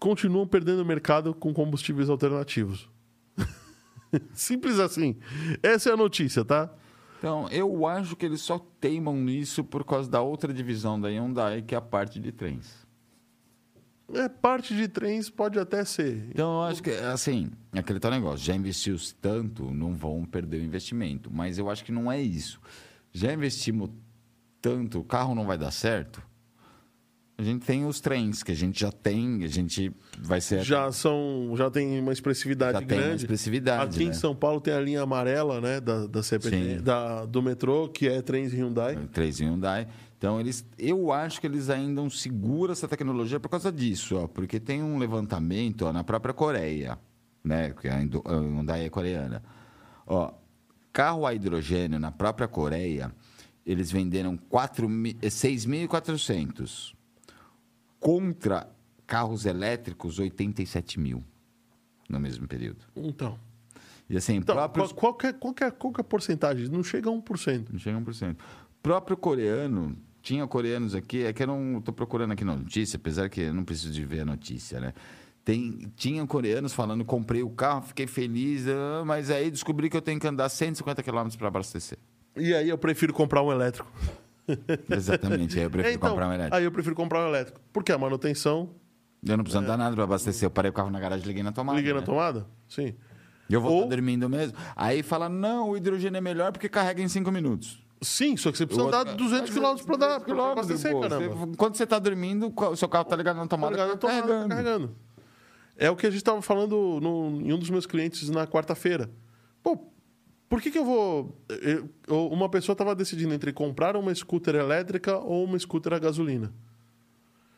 continuam perdendo o mercado com combustíveis alternativos. [laughs] Simples assim. Essa é a notícia, tá? Então, eu acho que eles só teimam nisso por causa da outra divisão da Hyundai, que é a parte de trens. É, parte de trens pode até ser. Então, eu acho que, assim, aquele tal negócio, já investiu tanto, não vão perder o investimento. Mas eu acho que não é isso. Já investimos tanto, o carro não vai dar certo. A gente tem os trens, que a gente já tem, a gente vai ser... Já são, já tem uma expressividade Já tem uma grande. expressividade, Aqui né? em São Paulo tem a linha amarela, né, da, da CPT, da, do metrô, que é trens Hyundai. Três Hyundai. Então, eles, eu acho que eles ainda não seguram essa tecnologia por causa disso, ó, porque tem um levantamento ó, na própria Coreia, né? Que a Indo- a Hyundai é coreana. Ó, carro a hidrogênio na própria Coreia, eles venderam 4 mi- eh, 6.400 contra carros elétricos 87 mil no mesmo período. Então, E assim, então próprios qual, qual, que é, qual, que é, qual que é a porcentagem? Não chega a 1%. Não chega a 1%. Próprio coreano, tinha coreanos aqui, é que eu não estou procurando aqui na notícia, apesar que eu não preciso de ver a notícia, né? Tem, tinha coreanos falando, comprei o carro, fiquei feliz, ah, mas aí descobri que eu tenho que andar 150 km para abastecer. E aí eu prefiro comprar um elétrico. Exatamente, aí eu prefiro É, então, comprar um elétrico. Aí eu prefiro comprar um elétrico. Porque a manutenção, Eu não preciso andar nada para abastecer. Eu parei o carro na garagem e liguei na tomada. liguei na né? tomada? Sim. Eu vou Ou- estar dormindo mesmo. Aí fala, não, o hidrogênio é melhor porque carrega em 5 minutos. Sim, só que você precisa andar outro- 200 km para dar pra abastecer, caramba. Quando você está dormindo, o seu carro está ligado na Tá tomada, ligado na tá tomada, carregando. tá carregando. É o que a gente estava falando no- em um dos meus clientes na quarta-feira. Pô, por que, que eu vou. eu- uma pessoa estava decidindo entre comprar uma scooter elétrica ou uma scooter a gasolina.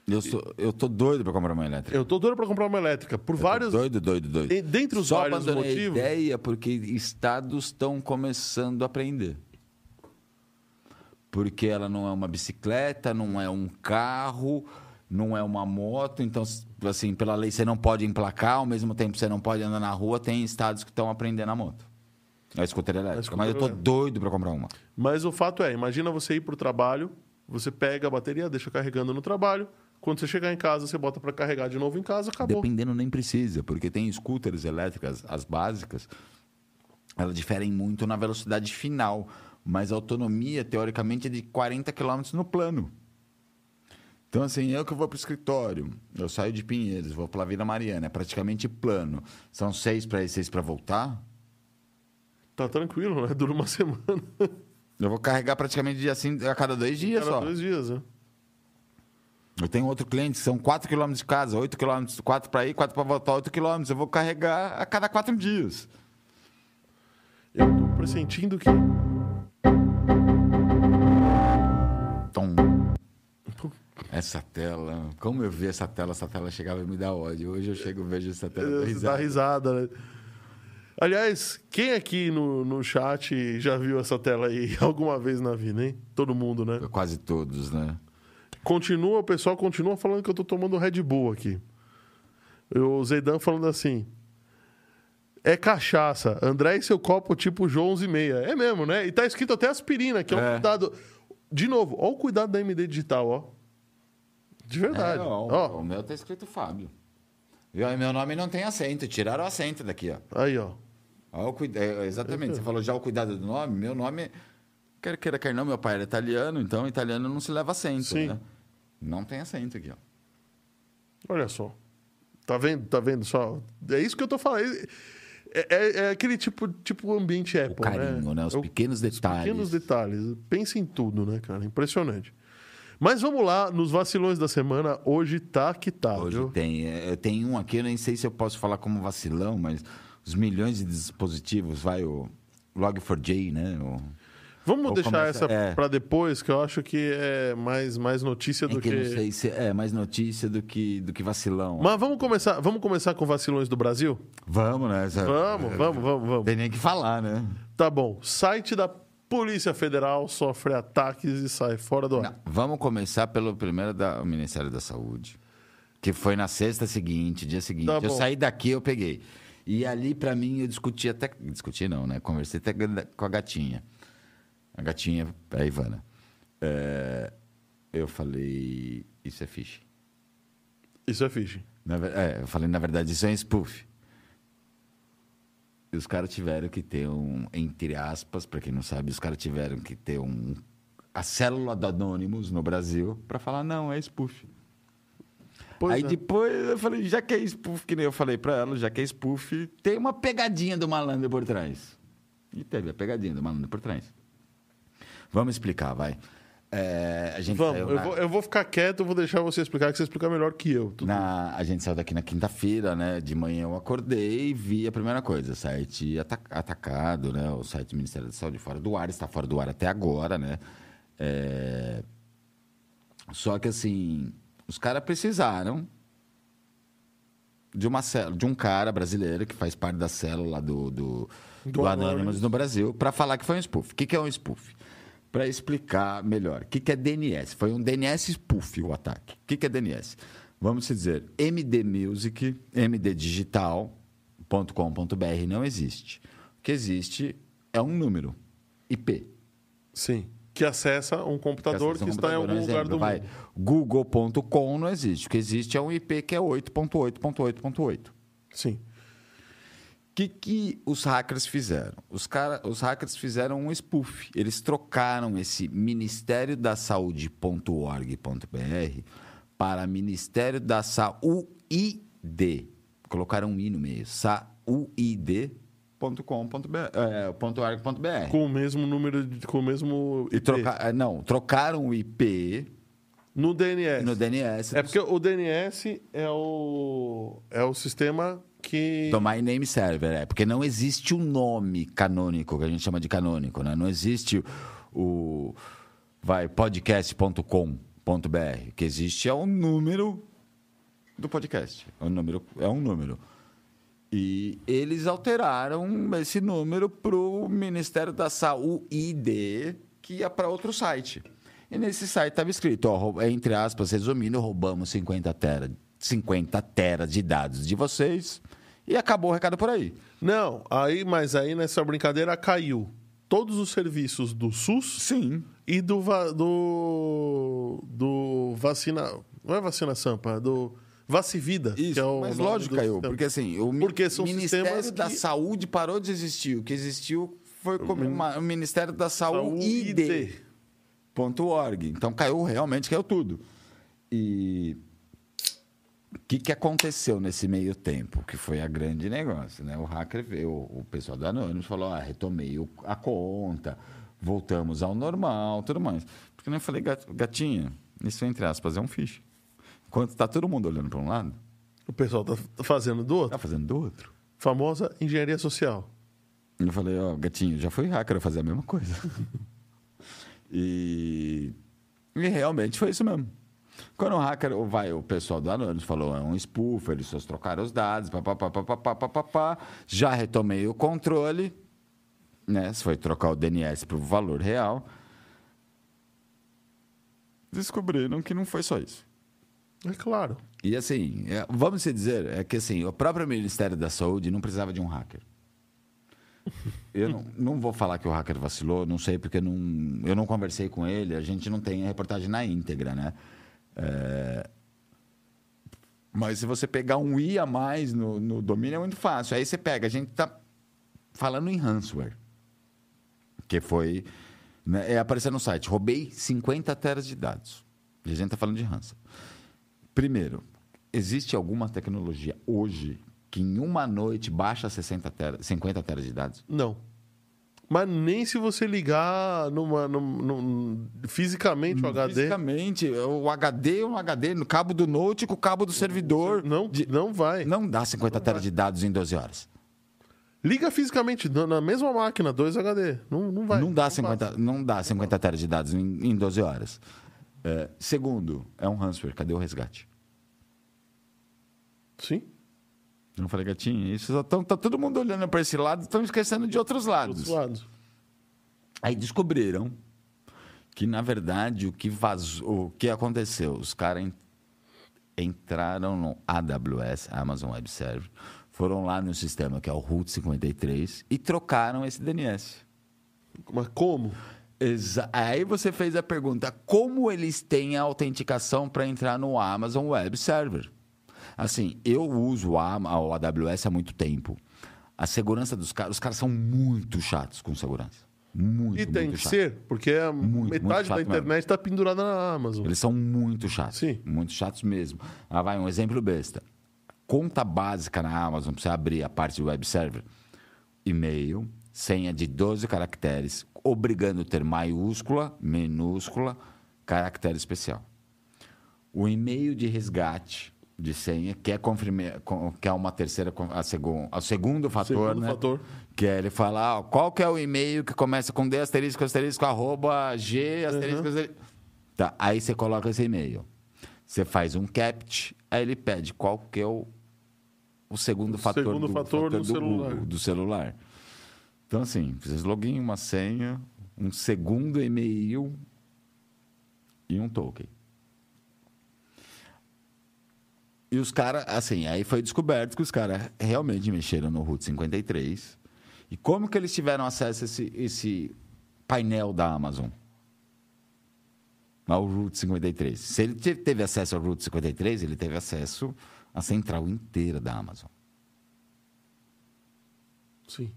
Eu, sou, eu tô doido pra comprar uma elétrica. Eu tô doido para comprar uma elétrica. Por Eu tô vários. Doido, doido, doido. Dentre os Só vários motivos. a ideia porque estados estão começando a aprender. Porque ela não é uma bicicleta, não é um carro, não é uma moto. Então, assim, pela lei você não pode emplacar, ao mesmo tempo você não pode andar na rua. Tem estados que estão aprendendo a moto. A scooter elétrica. scooter Mas eu tô elétrica. doido pra comprar uma. Mas o fato é, imagina você ir para o trabalho, você pega a bateria, deixa carregando no trabalho. Quando você chegar em casa, você bota para carregar de novo em casa, acabou. Dependendo, nem precisa, porque tem scooters elétricas, as básicas, elas diferem muito na velocidade final, mas a autonomia, teoricamente, é de 40 km no plano. Então, assim, eu que vou para o escritório, eu saio de Pinheiros, vou para Vila Mariana, é praticamente plano. São seis para ir, seis para voltar. Tá tranquilo, né? [laughs] Dura uma semana. Eu vou carregar praticamente assim, a cada dois dias Cada só. dois dias, né? Eu tenho outro cliente, são 4 km de casa, 8 km, 4 para ir, 4 para voltar, 8 km. Eu vou carregar a cada 4 dias. Eu tô pressentindo que. Essa tela, como eu vi essa tela, essa tela chegava e me dá ódio. Hoje eu chego e vejo essa tela. dou Você dá risada. risada, né? Aliás, quem aqui no, no chat já viu essa tela aí [laughs] alguma vez na vida, hein? Todo mundo, né? Quase todos, né? Continua, o pessoal continua falando que eu tô tomando Red Bull aqui. O Zeidan falando assim. é cachaça. André e seu copo tipo João 11 e meia. É mesmo, né? E tá escrito até aspirina, que é, um É. cuidado. De novo, ó o cuidado da MD Digital, ó. De verdade. É, O meu tá escrito Fábio. E meu nome não tem acento. Tiraram o acento daqui, ó. aí, ó. Ó, o cuida- é, exatamente. Você falou já o cuidado do nome. Meu nome, quer queira, quer não, meu pai era italiano, então italiano não se leva acento, Sim. né? Não tem acento aqui, ó. Olha só. Tá vendo? Tá vendo só? É isso que eu tô falando. É, é- é aquele tipo, tipo ambiente Apple, carinho, né? Os É o- pequenos detalhes. Pequenos detalhes. Pensa em tudo, né, cara? Impressionante. Mas vamos lá, nos vacilões da semana, hoje tá que tá, Hoje viu? tem. é, Eu tenho um aqui, eu nem sei se eu posso falar como vacilão, mas os milhões de dispositivos, vai o Log4j, né? O... Vamos Ou deixar começa- essa é. pra depois, que eu acho que é mais, mais notícia É do que que. não sei se é mais notícia do que, do que vacilão. Mas vamos começar, vamos começar com vacilões do Brasil? Vamos, né? Essa- Vamos, vamos, vamos, vamos. Tem nem que falar, né? Tá bom. Site da Polícia Federal sofre ataques e sai fora do ar. Não, vamos começar pelo primeiro da o Ministério da Saúde, que foi na sexta seguinte, dia seguinte. Tá eu saí daqui, eu peguei. E ali, pra mim, eu discuti até. Discuti não, né? Conversei até com a gatinha. A gatinha, a Ivana. É, eu falei, isso é phishing. Isso é phishing. Na é, eu falei, na verdade, isso é um spoof. Os caras tiveram que ter um, entre aspas, para quem não sabe, os caras tiveram que ter um a célula do Anonymous no Brasil para falar, não, é spoof. Pois Aí é. depois eu falei, já que é spoof, que nem eu falei para ela, já que é spoof, tem uma pegadinha do malandro por trás. E teve a pegadinha do malandro por trás. Vamos explicar, vai. É, a gente Vamos, saiu eu na- vou, eu vou ficar quieto, vou deixar você explicar, que você explica melhor que eu. Na, a gente saiu daqui na quinta-feira, né? De manhã eu acordei e vi a primeira coisa, site ata- atacado, né? O site do Ministério da Saúde fora do ar, está fora do ar até agora, né? É, Só que assim, os caras precisaram de uma célula, de um cara brasileiro que faz parte da célula do, do, Do do Anonymous. no Brasil para falar que foi um spoof. O que, que é um spoof? Para explicar melhor. O que, que é DNS? Foi um DNS spoof o ataque. O que, que é DNS? Vamos dizer, MD Music, MD Digital.com.br não existe. O que existe é um número, IP. Sim. Que acessa um computador que, Acessa um está em computador, algum um lugar exemplo, do vai. mundo. Google.com não existe. O que existe é um IP que é 8.8.8.8. Sim. O que, que os hackers fizeram? Os, cara, os hackers fizeram um spoof. Eles trocaram esse Ministério da Saúde.org.br para Ministério da Saúde. Colocaram um i no meio. Saúde.com.br. É. Com o mesmo número, de, com o mesmo E IP. troca, ah, não, trocaram o IP No DNS. no DNS. É porque o DNS é o, é o sistema que... Domain Name Server, é. Porque não existe um nome canônico, que a gente chama de canônico, né? Não existe o, vai, podcast.com.br. O que existe é um número do podcast. É um número. É um número. E eles alteraram esse número para o Ministério da Saúde, que ia para outro site. E nesse site estava escrito, ó, entre aspas, resumindo, roubamos 50 tera, 50 tera de dados de vocês e acabou o recado por aí. Não, aí, mas aí nessa brincadeira caiu todos os serviços do SUS Sim. e do, va- do, do vacina... Não é vacina Sampa, é do Vacivida. Isso, que é o mas lógico caiu, porque assim, o Porque são Ministério sistemas da que- Saúde parou de existir. O que existiu foi uma- o Ministério da Saúde. Saúde. Então caiu realmente caiu tudo. E o que, que aconteceu nesse meio tempo? Que foi a grande negócio, né? O hacker veio, o pessoal da Anonymous falou: ah, retomei a conta, voltamos ao normal, tudo mais. Porque nem eu falei, "Gat- gatinha, isso entre aspas é um fiche. Enquanto está todo mundo olhando para um lado, O pessoal tá fazendo do outro. tá fazendo do outro. Famosa engenharia social. Eu falei, ó, gatinho, já fui hacker, eu fazer a mesma coisa. [laughs] e, e realmente foi isso mesmo. Quando o hacker, vai, o pessoal do Anonymous falou, é um spoof, eles só trocaram os dados, papapá, papapá, papapá, já retomei o controle, né? Se foi trocar o DNS para o valor real. Descobriram que não foi só isso. É claro. E assim, é, vamos dizer, é que assim, o próprio Ministério da Saúde não precisava de um hacker. [laughs] Eu não, não vou falar que o hacker vacilou, não sei, porque não, eu não conversei com ele, a gente não tem a reportagem na íntegra, né? É, Mas se você pegar um i a mais no, no domínio é muito fácil. Aí você pega, a gente está falando em ransomware, que foi. Né, é aparecer no site, roubei 50 teras de dados. E a gente está falando de ransomware. Primeiro, existe alguma tecnologia hoje que em uma noite baixa 60 teras, 50 teras de dados? Não. Mas nem se você ligar numa, num- num- fisicamente o HD. Fisicamente, o HD é um HD, no cabo do note com o cabo do servidor. Não, não vai. Não dá 50 teras de dados em 12 horas. Liga fisicamente na mesma máquina, dois HD. Não, não vai. não, dá passa. 50, não dá 50 teras de dados em, em 12 horas. É, segundo, é um ransomware. Cadê o resgate? Sim. Eu não falei, gatinho, isso só tão, tá todo mundo olhando para esse lado e estão esquecendo de outros lados. Outros lados. Aí descobriram que, na verdade, o que vazou, o que aconteceu? Os caras en- entraram no AWS, Amazon Web Service, foram lá no sistema que é o Route 53 e trocaram esse DNS. Mas como? Exa Aí você fez a pergunta: como eles têm a autenticação para entrar no Amazon Web Server? Assim, eu uso o Am- o AWS há muito tempo. A segurança dos caras, os caras são muito chatos com segurança. Muito, E tem muito que chato. ser, porque a Muito, metade muito da internet está pendurada na Amazon. Eles são muito chatos. Sim. Muito chatos mesmo. Ah, vai, um exemplo besta. Conta básica na Amazon, para você abrir a parte do web server. E-mail, senha de 12 caracteres, obrigando a ter maiúscula, minúscula, caractere especial. O e-mail de resgate de senha, que é, confirme, com- que é uma terceira, a segun, o segundo fator, Segundo né? fator. Que é ele falar, ó, qual que é o e-mail que começa com D, asterisco, asterisco, arroba, G, asterisco, asterisco. Tá, aí você coloca esse e-mail. Você faz um capt, aí ele pede qual que é o, o segundo O fator, segundo do, fator do do celular. Google, do celular. Então, assim, fez login, uma senha, um segundo e-mail e um token. E os caras, assim, aí foi descoberto que os caras realmente mexeram no Route 53. E como que eles tiveram acesso a esse, esse painel da Amazon? Ao Route 53. Se ele te- teve acesso ao Route 53, ele teve acesso à central inteira da Amazon. Sim.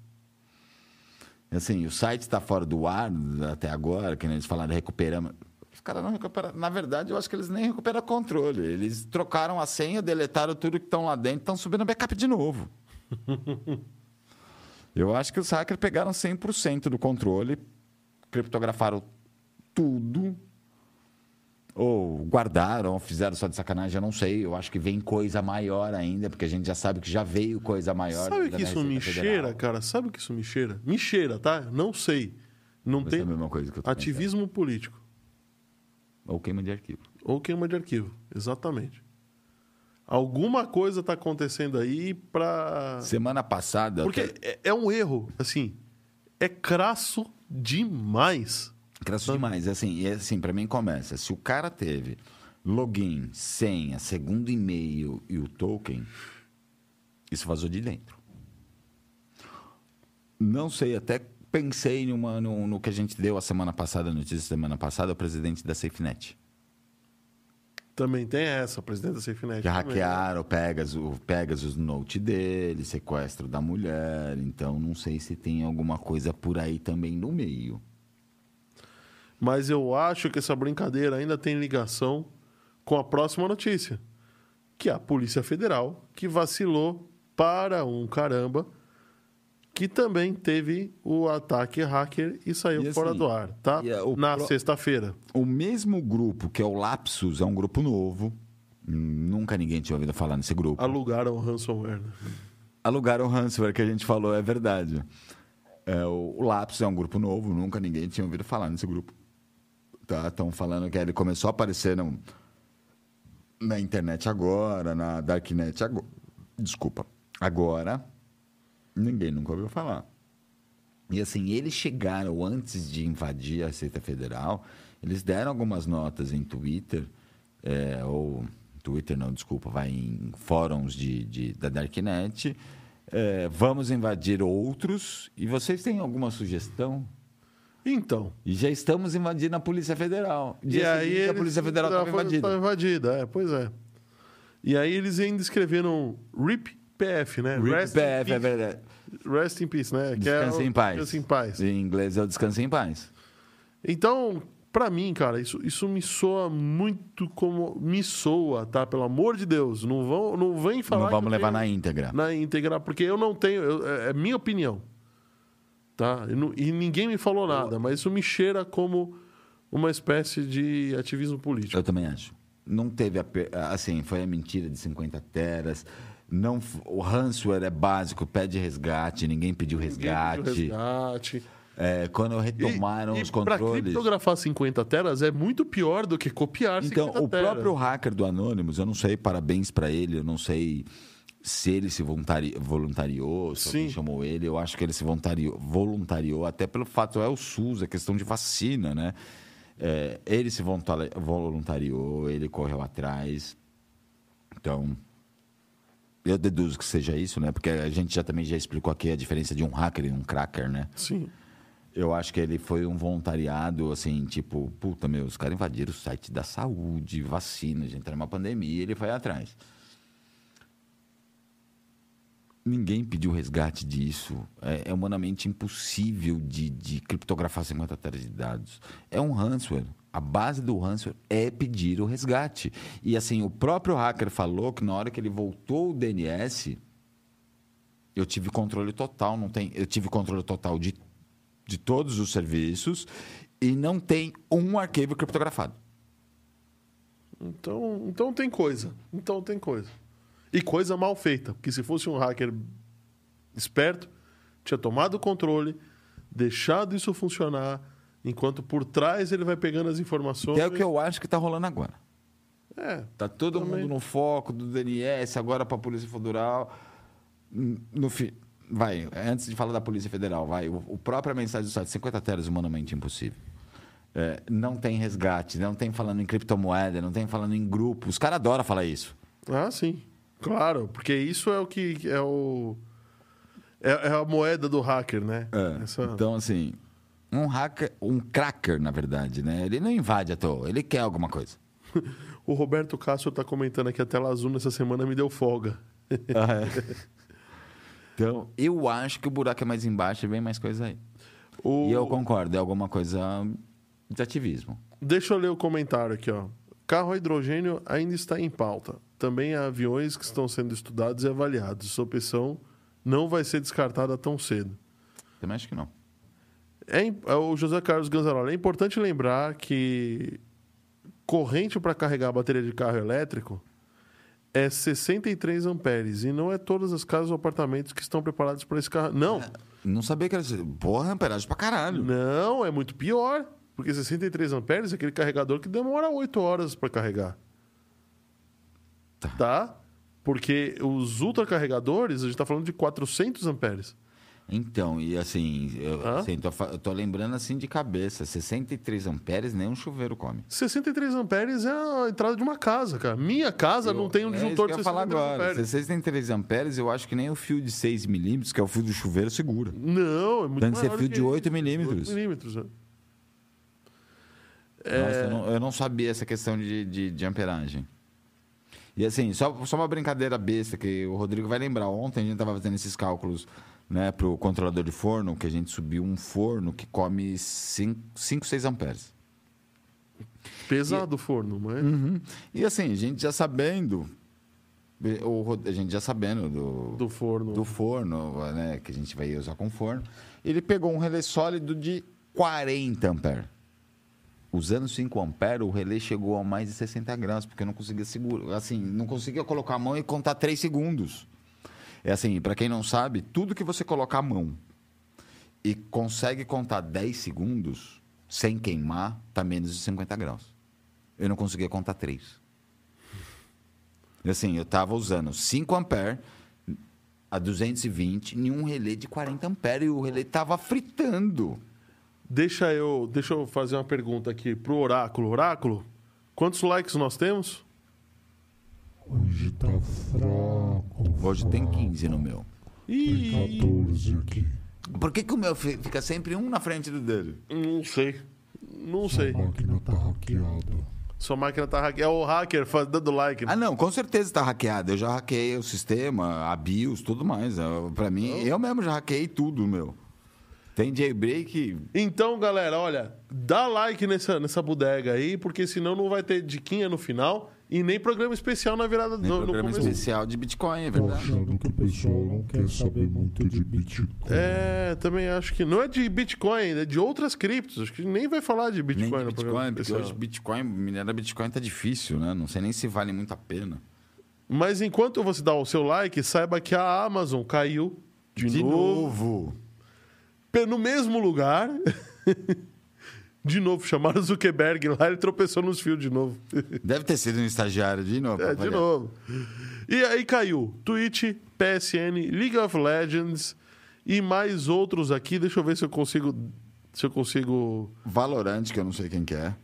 Assim, o site está fora do ar até agora, que nem eles falaram, recuperamos. Caras não recuperam. Na verdade, eu acho que eles nem recuperam controle. Eles trocaram a senha, deletaram tudo que estão lá dentro, estão subindo backup de novo. [laughs] eu acho que os hackers pegaram 100% do controle, criptografaram tudo, ou guardaram, ou fizeram só de sacanagem, eu não sei. Eu acho que vem coisa maior ainda, porque a gente já sabe que já veio coisa maior. Sabe que isso me Federal. cheira, cara? Sabe o que isso me cheira? Me cheira, tá? Não sei. Não Vai tem ser a mesma coisa que eu tô ativismo político. Ou queima de arquivo. Ou queima de arquivo. Exatamente. Alguma coisa está acontecendo aí para. Semana passada. Porque até- é, é um erro, assim. É crasso demais. Crasso demais. Assim, e assim, para mim começa. Se o cara teve login, senha, segundo e-mail e o token, isso vazou de dentro. Não sei, até pensei numa, no, no que a gente deu a semana passada, a notícia da semana passada, o presidente da SafeNet. Também tem essa, presidente da SafeNet. Que também. hackearam o Pegasus, o Pegasus Note dele, sequestro da mulher. Então, não sei se tem alguma coisa por aí também no meio. Mas eu acho que essa brincadeira ainda tem ligação com a próxima notícia, que é a Polícia Federal, que vacilou para um caramba, que também teve o ataque hacker e saiu E assim, fora do ar, tá? e é Na pro- sexta-feira. O mesmo grupo, que é o Lapsus, é um grupo novo. Nunca ninguém tinha ouvido falar nesse grupo. Alugaram o ransomware. né? Alugaram o ransomware que a gente falou, é verdade. É, o, o Lapsus é um grupo novo, nunca ninguém tinha ouvido falar nesse grupo. Tá? Estão falando que ele começou a aparecer no- na internet agora, na Darknet agora. Desculpa. Agora, ninguém nunca ouviu falar. E assim, eles chegaram antes de invadir a Receita Federal, eles deram algumas notas em Twitter, é, ou Twitter não, desculpa, vai em fóruns de, de- da Darknet, É, vamos invadir outros. E vocês têm alguma sugestão? Então. E já estamos invadindo a Polícia Federal. e aí a Polícia Federal estava invadida. tava invadida, é, pois é. E aí eles ainda escreveram RIP PF, né? RIP Rest PF, é verdade. Rest in Peace, né? Que é Descanse o- em paz. Descanse em paz. Em inglês é o descanse em paz. Então, pra mim, cara, isso, isso me soa muito como. Me soa, tá? Pelo amor de Deus. Não, vão, não vem falar. Não vamos levar tenho- na íntegra. na íntegra, porque eu não tenho. eu- é, é minha opinião. Tá? E, não- e ninguém me falou nada, mas isso me cheira como uma espécie de ativismo político. Eu também acho. Não teve a, assim, foi a mentira de 50 teras. Não, o ransomware é básico, pede resgate, ninguém pediu Ninguém resgate. pediu resgate. É, quando retomaram e, os e controles. criptografar 50 teras é muito pior do que copiar Então, 50 o teras. próprio hacker do Anonymous, eu não sei, parabéns pra ele, eu não sei se ele se voluntari- voluntariou, se Sim. chamou ele, eu acho que ele se voluntariou, voluntariou até pelo fato, é o SUS, a questão de vacina, né? É, ele se voluntari- voluntariou, ele correu atrás. Então, eu deduzo que seja isso, né? Porque a gente já também já explicou aqui a diferença de um hacker e um cracker, né? Sim. Eu acho que ele foi um voluntariado, assim, tipo, puta, meu, os caras invadiram o site da saúde, vacina, gente numa pandemia, ele foi atrás. Ninguém pediu resgate disso. É, é humanamente impossível de, de criptografar 50 teras de dados. É um ransomware. A base do ransomware é pedir o resgate. E assim, o próprio hacker falou que na hora que ele voltou o DNS, eu tive controle total, não tem, eu tive controle total de, de todos os serviços e não tem um arquivo criptografado. Então, então tem coisa. Então tem coisa. E coisa mal feita. Porque se fosse um hacker esperto, tinha tomado o controle, deixado isso funcionar, enquanto por trás ele vai pegando as informações. Que é o que eu acho que está rolando agora. É. Tá todo Também. mundo no foco do DNS, agora para a Polícia Federal. No fi... Vai, antes de falar da Polícia Federal, vai. O, o própria mensagem do site, 50 teras humanamente impossível. É, não tem resgate, não tem falando em criptomoeda, não tem falando em grupo. Os caras adoram falar isso. Ah, sim. Claro, porque isso é o que é o. É, é a moeda do hacker, né? É, Essa- Então, assim, um hacker, um cracker, na verdade, né? Ele não invade à toa, ele quer alguma coisa. [laughs] O Roberto Castro tá comentando aqui a tela azul nessa semana me deu folga. [laughs] Então, eu acho que o buraco é mais embaixo e vem mais coisa aí. O- E eu concordo, é alguma coisa de ativismo. Deixa eu ler o comentário aqui, ó. Carro a hidrogênio ainda está em pauta. Também há aviões que estão sendo estudados e avaliados. Essa opção não vai ser descartada tão cedo. Também acho que não. É, é o José Carlos Ganzaroli. É importante lembrar que corrente para carregar a bateria de carro elétrico é 63 amperes e não é todas as casas ou apartamentos que estão preparados para esse carro. Não, Não sabia que era. Porra, amperagem pra caralho. não, é muito pior. Porque 63 amperes é aquele carregador que demora 8 horas para carregar. Tá. Tá? Porque os ultracarregadores, a gente está falando de 400 amperes. Então, e assim, eu, Hã? assim, tô, eu tô lembrando assim de cabeça: 63 amperes, nem um chuveiro come. 63 amperes é a entrada de uma casa, cara. Minha casa não tem um é disjuntor eu de ia falar 63 agora. amperes. 63 amperes, eu acho que nem o fio de 6 milímetros, que é o fio do chuveiro, segura. Não, é muito Tem que ser fio que de isso. 8 milímetros. 8 milímetros, né? Nossa, eu não, eu não sabia essa questão de, de, de amperagem. E assim, só, só uma brincadeira besta que o Rodrigo vai lembrar. Ontem a gente estava fazendo esses cálculos né, para o controlador de forno, que a gente subiu um forno que come 5, 6 amperes. Pesado o forno, mas... E assim, a gente já sabendo, o, Rod- a gente já sabendo do, Do forno. do forno, né, que a gente vai usar com forno, ele pegou um relé sólido de 40 amperes. Usando 5 amperes, o relé chegou a mais de 60 graus, porque eu não conseguia segurar, assim, não conseguia colocar a mão e contar 3 segundos. É assim, para quem não sabe, tudo que você colocar a mão e consegue contar 10 segundos sem queimar, tá menos de 50 graus. Eu não conseguia contar 3. E assim, eu estava usando 5 amperes a 220 em um relé de 40 amperes e o relé estava fritando. Deixa eu, deixa eu fazer uma pergunta aqui pro Oráculo. Oráculo, quantos likes nós temos? Hoje tá fraco. Hoje tem fraco. 15 no meu. Tem Ih, 14 aqui. Por que, que o meu fi- fica sempre um na frente do dele? não sei. Não sei. A máquina tá hackeada. Sua máquina tá hackeada. É o hacker faz- dando like. né? Ah, não, com certeza tá hackeado. Eu já hackeei o sistema, a BIOS, tudo mais. Eu- Pra mim, eu mesmo já hackeei tudo, meu. Tem jailbreak. Então, galera, olha, dá like nessa, nessa bodega aí, porque senão não vai ter diquinha no final e nem programa especial na virada Nem no, no programa começo. especial de Bitcoin, é Tô verdade. achando que o pessoal não quer saber muito de Bitcoin. É, também acho que não é de Bitcoin, é de outras criptos. Acho que nem vai falar de Bitcoin Nem de no programa Bitcoin, porque especial. hoje Bitcoin, minerar Bitcoin tá difícil, né? Não sei nem se vale muito a pena. Mas enquanto você dá o seu like, saiba que a Amazon caiu de, De novo, novo. No mesmo lugar. [laughs] de novo, chamaram o Zuckerberg lá, ele tropeçou nos fios de novo. [laughs] Deve ter sido um estagiário de novo. É, de novo. E aí caiu Twitch, PSN, League of Legends e mais outros aqui. Deixa eu ver se eu consigo. Se eu consigo. Valorant, que eu não sei quem que é.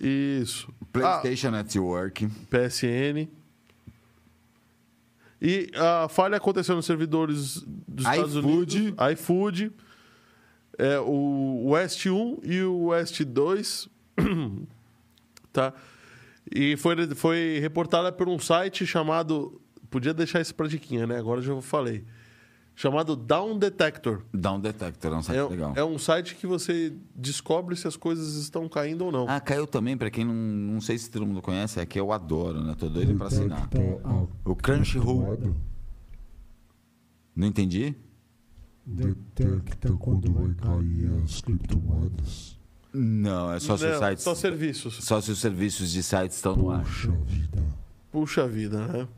Isso. Ah, PlayStation Network. PSN. E a falha aconteceu nos servidores dos Estados iFood. Unidos. iFood. É, o West 1 e o West 2. [clears throat] tá? E foi, foi reportada por um site chamado. Podia deixar isso pra diquinha, né? Agora já falei. Chamado Down Detector. Down Detector, é um site É, legal. é um site que você descobre se as coisas estão caindo ou não. Ah, caiu também, pra quem não, não sei se todo mundo conhece, é que eu adoro, né? Tô doido pra assinar. O Crunchyroll. Não entendi? Detecta quando vai cair as criptomoedas. Não, é só se os Não, sites. só serviços. Só se os serviços de sites estão no ar. Puxa vida. Puxa vida, né?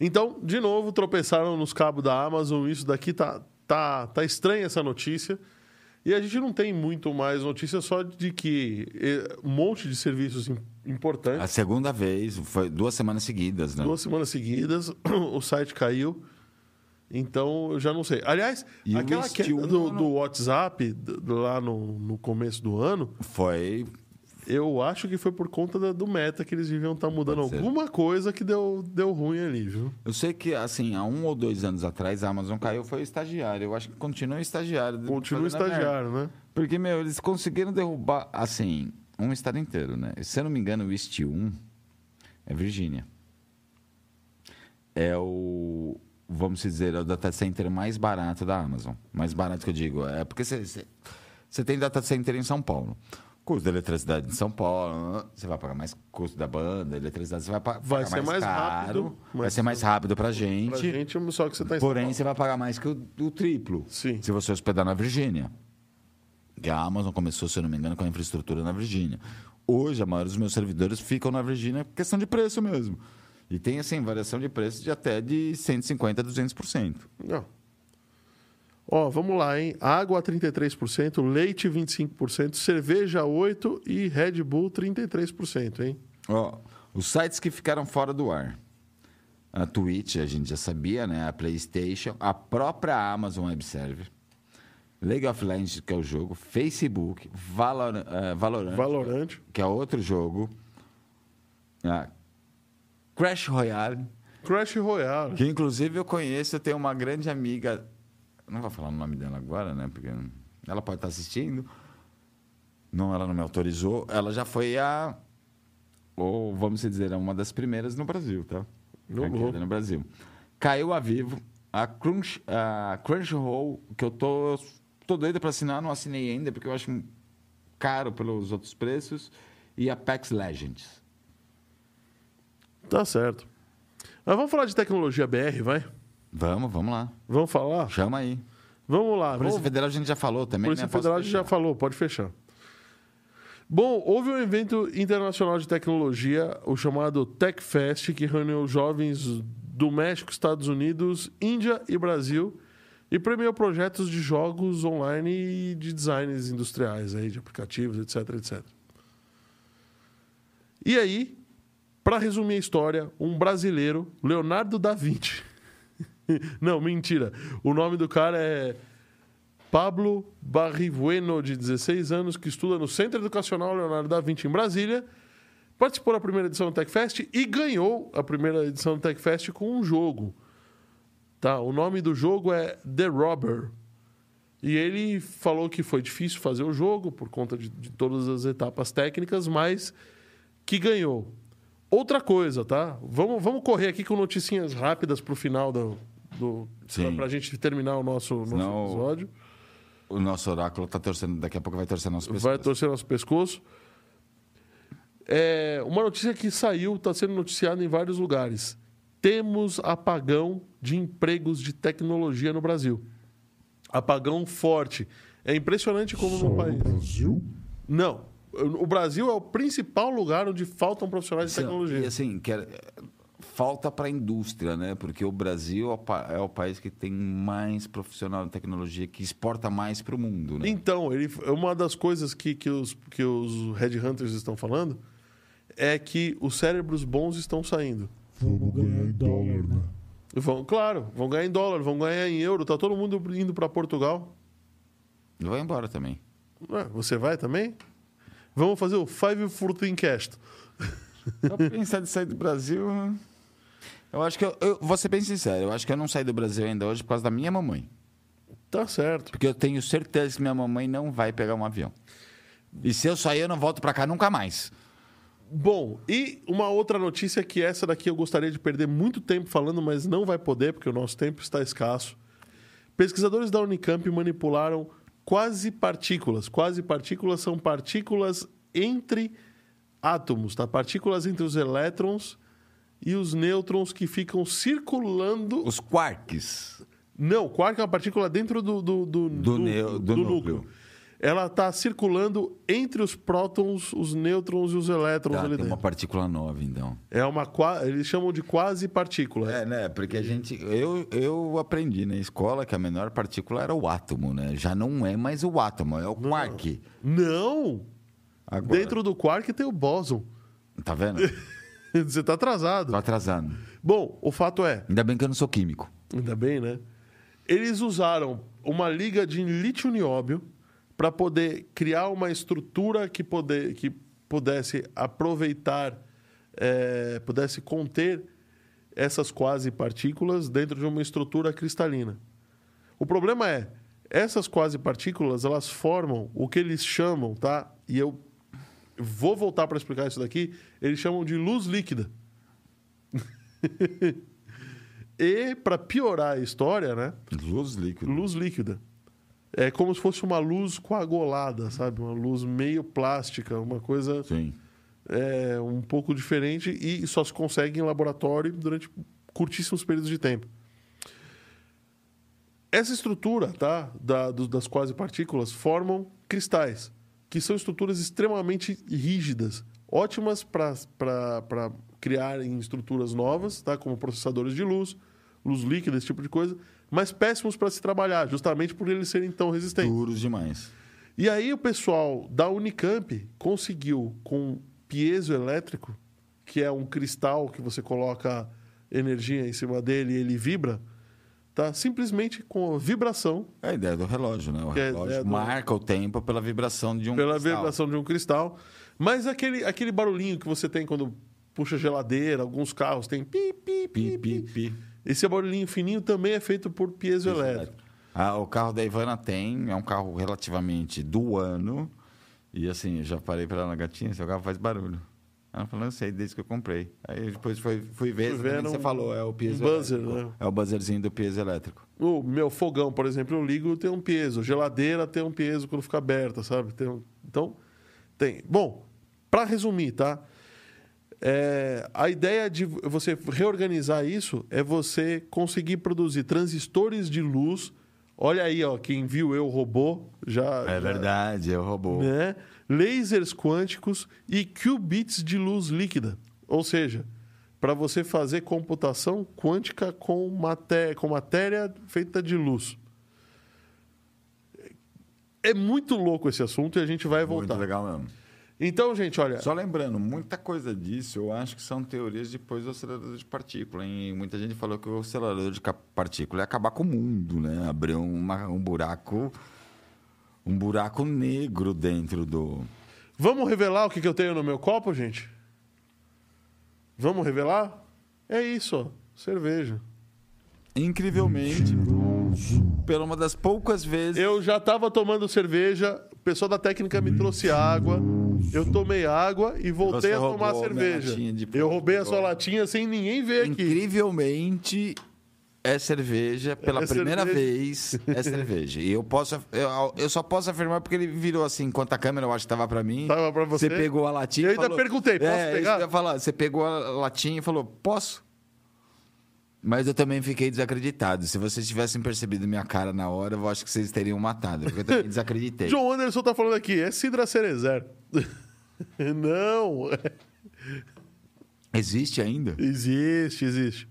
Então, de novo, tropeçaram nos cabos da Amazon. Isso daqui tá, tá, tá estranha essa notícia. E a gente não tem muito mais notícia só de que eh, um monte de serviços im- A importantes, segunda vez, foi duas semanas seguidas, né? duas semanas seguidas, [clears throat] o site caiu. Então, eu já não sei. Aliás, E o aquela queda do, do WhatsApp, do- lá no, no começo do ano, Foi. eu acho que foi por conta da- do meta que eles deviam estar mudando Pode ser. alguma coisa que deu, deu ruim ali, viu? Eu sei que, assim, há um ou dois anos atrás, a Amazon caiu, foi estagiário. Eu acho que continua estagiário. Continua merda. estagiário, né? Porque, meu, eles conseguiram derrubar, assim, um estado inteiro, né? Se eu não me engano, o East 1 é Virgínia. É o, vamos dizer, é o data center mais barato da Amazon. Mais barato que eu digo. É porque você, tem data center em São Paulo. Custo da eletricidade em São Paulo, você vai pagar mais custo da banda, eletricidade, você vai pa- pagar Vai ser mais caro, rápido, vai ser mais rápido pra Pra gente. gente, só que você tá Porém, você vai pagar mais que o, o triplo. Sim. Se você hospedar na Virgínia. E a Amazon começou, se eu não me engano, com a infraestrutura na Virgínia. Hoje, a maioria dos meus servidores ficam na Virgínia por questão de preço mesmo. E tem, assim, variação de preço de até de 150% a 200%. Não. Ó, vamos lá, hein? Água 33%, leite 25%, cerveja 8% e Red Bull 33%, hein? Ó, os sites que ficaram fora do ar. A Twitch, a gente já sabia, né? A PlayStation, a própria Amazon Web Server, League of Legends, que é o jogo, Facebook, Valor, eh, Valorant, Valorant. que é outro jogo, a Crash Royale, Crash Royale. que inclusive eu conheço, eu tenho uma grande amiga, não vou falar o nome dela agora, né? Porque ela pode estar assistindo. Não, ela não me autorizou. Ela já foi a, ou vamos dizer, uma das primeiras no Brasil, tá? No no Brasil. Caiu a vivo. A, Crunch, a Crunchyroll, que eu tô, tô doido para assinar, não assinei ainda, porque eu acho caro pelos outros preços. E a Pax Legends. Tá certo. Mas vamos falar de tecnologia BR, vai? Vamos, vamos lá. Vamos falar? Chama aí. Vamos lá. A Polícia vamos... Federal a gente já falou também, Polícia né? Federal a gente já falou, pode fechar. Bom, houve um evento internacional de tecnologia, o chamado TechFest, que reuniu jovens do México, Estados Unidos, Índia e Brasil e premiou projetos de jogos online e de designs industriais, aí, de aplicativos, etc, etc. E aí, para resumir a história, um brasileiro, Leonardo da Vinci. [laughs] Não, mentira. O nome do cara é Pablo Barribueno, de 16 anos, que estuda no Centro Educacional Leonardo da Vinci, em Brasília, participou da primeira edição do TechFest e ganhou a primeira edição do TechFest com um jogo. Tá? O nome do jogo é The Robber. E ele falou que foi difícil fazer o jogo por conta de, de todas as etapas técnicas, mas que ganhou. Outra coisa, tá? Vamos, vamos correr aqui com noticinhas rápidas pro final do. do pra, pra gente terminar o nosso, nosso Senão- episódio. O nosso oráculo tá torcendo, daqui a pouco vai torcer nosso Vai pescoço. torcer nosso pescoço. É, uma notícia que saiu, está sendo noticiada em vários lugares. Temos apagão de empregos de tecnologia no Brasil. Apagão forte. É impressionante como Só no no país. Brasil? Não. O Brasil é o principal lugar onde faltam profissionais de E tecnologia. assim, quer- falta para a indústria, né? Porque o Brasil é o, é o país que tem mais profissional em tecnologia, que exporta mais para o mundo, né? Então, ele, uma das coisas que, que, os, que os Headhunters estão falando é que os cérebros bons estão saindo. Vamos ganhar em dólar, né? Vão, claro, vão ganhar em dólar, vão ganhar em euro. Tá todo mundo indo para Portugal. Vai embora também. Ué, você vai também? Vamos fazer o Five Fourteen Cast. Eu pensar de sair do Brasil. Eu acho que eu, eu vou ser bem sincero, eu acho que eu não saí do Brasil ainda hoje por causa da minha mamãe. Tá certo. Porque eu tenho certeza que minha mamãe não vai pegar um avião. E se eu sair, eu não volto para cá nunca mais. Bom, e uma outra notícia que essa daqui eu gostaria de perder muito tempo falando, mas não vai poder porque o nosso tempo está escasso. Pesquisadores da Unicamp manipularam quase partículas. Quase partículas são partículas entre átomos, tá? Partículas entre os elétrons e os nêutrons que ficam circulando. Os quarks. Não, quark é uma partícula dentro do, do, do, Do neo- do núcleo. Ela está circulando entre os prótons, os nêutrons e os elétrons Tá, ali tem uma dentro. partícula nova, então. É uma eles chamam de quase partícula. É, né? Porque a gente. Eu, eu aprendi na escola que a menor partícula era o átomo, né? Já não é mais o átomo, é o quark. Não! Agora, Dentro do quark tem o bóson. Tá vendo? [laughs] Você está atrasado. Tô atrasando. Bom, o fato é, Ainda bem que eu não sou químico. ainda bem, né? Eles usaram uma liga de lítio-nióbio para poder criar uma estrutura que, poder, que pudesse aproveitar, eh, pudesse conter essas quase partículas dentro de uma estrutura cristalina. O problema é, essas quase partículas, elas formam o que eles chamam, tá? E eu vou voltar para explicar isso daqui, eles chamam de luz líquida. [laughs] e para piorar a história, né? Luz líquida. Luz líquida. É como se fosse uma luz coagulada, sabe? Uma luz meio plástica, uma coisa é, um pouco diferente e só se consegue em laboratório durante curtíssimos períodos de tempo. Essa estrutura tá, da- do- das quase partículas formam cristais, que são estruturas extremamente rígidas, ótimas para criar em estruturas novas, tá, como processadores de luz, luz líquida, esse tipo de coisa, mas péssimos para se trabalhar, justamente por eles serem tão resistentes. Duros demais. E aí o pessoal da Unicamp conseguiu com piezoelétrico, que é um cristal que você coloca energia em cima dele e ele vibra, tá? Simplesmente com a vibração, É a ideia do relógio, né? O é relógio ideia do- marca o tempo pela vibração de um pela cristal. vibração de um cristal, mas aquele aquele barulhinho que você tem quando puxa geladeira, alguns carros tem pi pi pi, Pi, pi, pi. Esse barulhinho fininho também é feito por piezoelétrico. Ah, o carro da Ivana tem, é um carro relativamente do ano. E assim, eu já parei para ela na gatinha, seu carro faz barulho. Ela falou, eu sei, desde que eu comprei. Aí depois foi, fui ver, Fui ver, o que você um- falou, é o piezo um buzzer, né? É o buzzerzinho do piezo elétrico. O meu fogão, por exemplo, eu ligo tem um peso. Geladeira tem um peso quando fica aberta, sabe? Tem um- Então, tem. Bom, para resumir, tá? É, a ideia de você reorganizar isso é você conseguir produzir transistores de luz. Olha aí, ó, quem viu eu robô já. É já- verdade, é o robô. né? Lasers quânticos e qubits de luz líquida. Ou seja, para você fazer computação quântica com matéria, com matéria feita de luz. É muito louco esse assunto e a gente vai voltar. Muito legal mesmo. Então, gente, olha, Só lembrando, muita coisa disso eu acho que são teorias depois do acelerador de partícula. Hein? Muita gente falou que o acelerador de partícula ia acabar com o mundo, né? Abrir uma- um buraco. Um buraco negro dentro do. vamos revelar o que que eu tenho no meu copo, gente? Vamos revelar? É isso, ó, cerveja. incrivelmente, pela uma das poucas vezes. Eu já tava tomando cerveja, o pessoal da técnica me trouxe água. Eu tomei água e voltei Você a tomar minha cerveja. Eu roubei a sua latinha sem ninguém ver aqui. Incrivelmente é cerveja, pela É primeira cerveja. vez é cerveja. E eu posso eu, eu só posso afirmar porque ele virou assim, enquanto a câmera eu acho que tava pra mim. Tava pra você? pegou a latinha Eu e ainda falou, perguntei, posso é, pegar? que eu ia falar, você pegou a latinha e falou: "Posso?" Mas eu também fiquei desacreditado. Se vocês tivessem percebido minha cara na hora, eu acho que vocês teriam matado. Porque eu também desacreditei. [laughs] João Anderson tá falando aqui, é Sidra Cerezer. [laughs] Não, Existe ainda? existe, existe.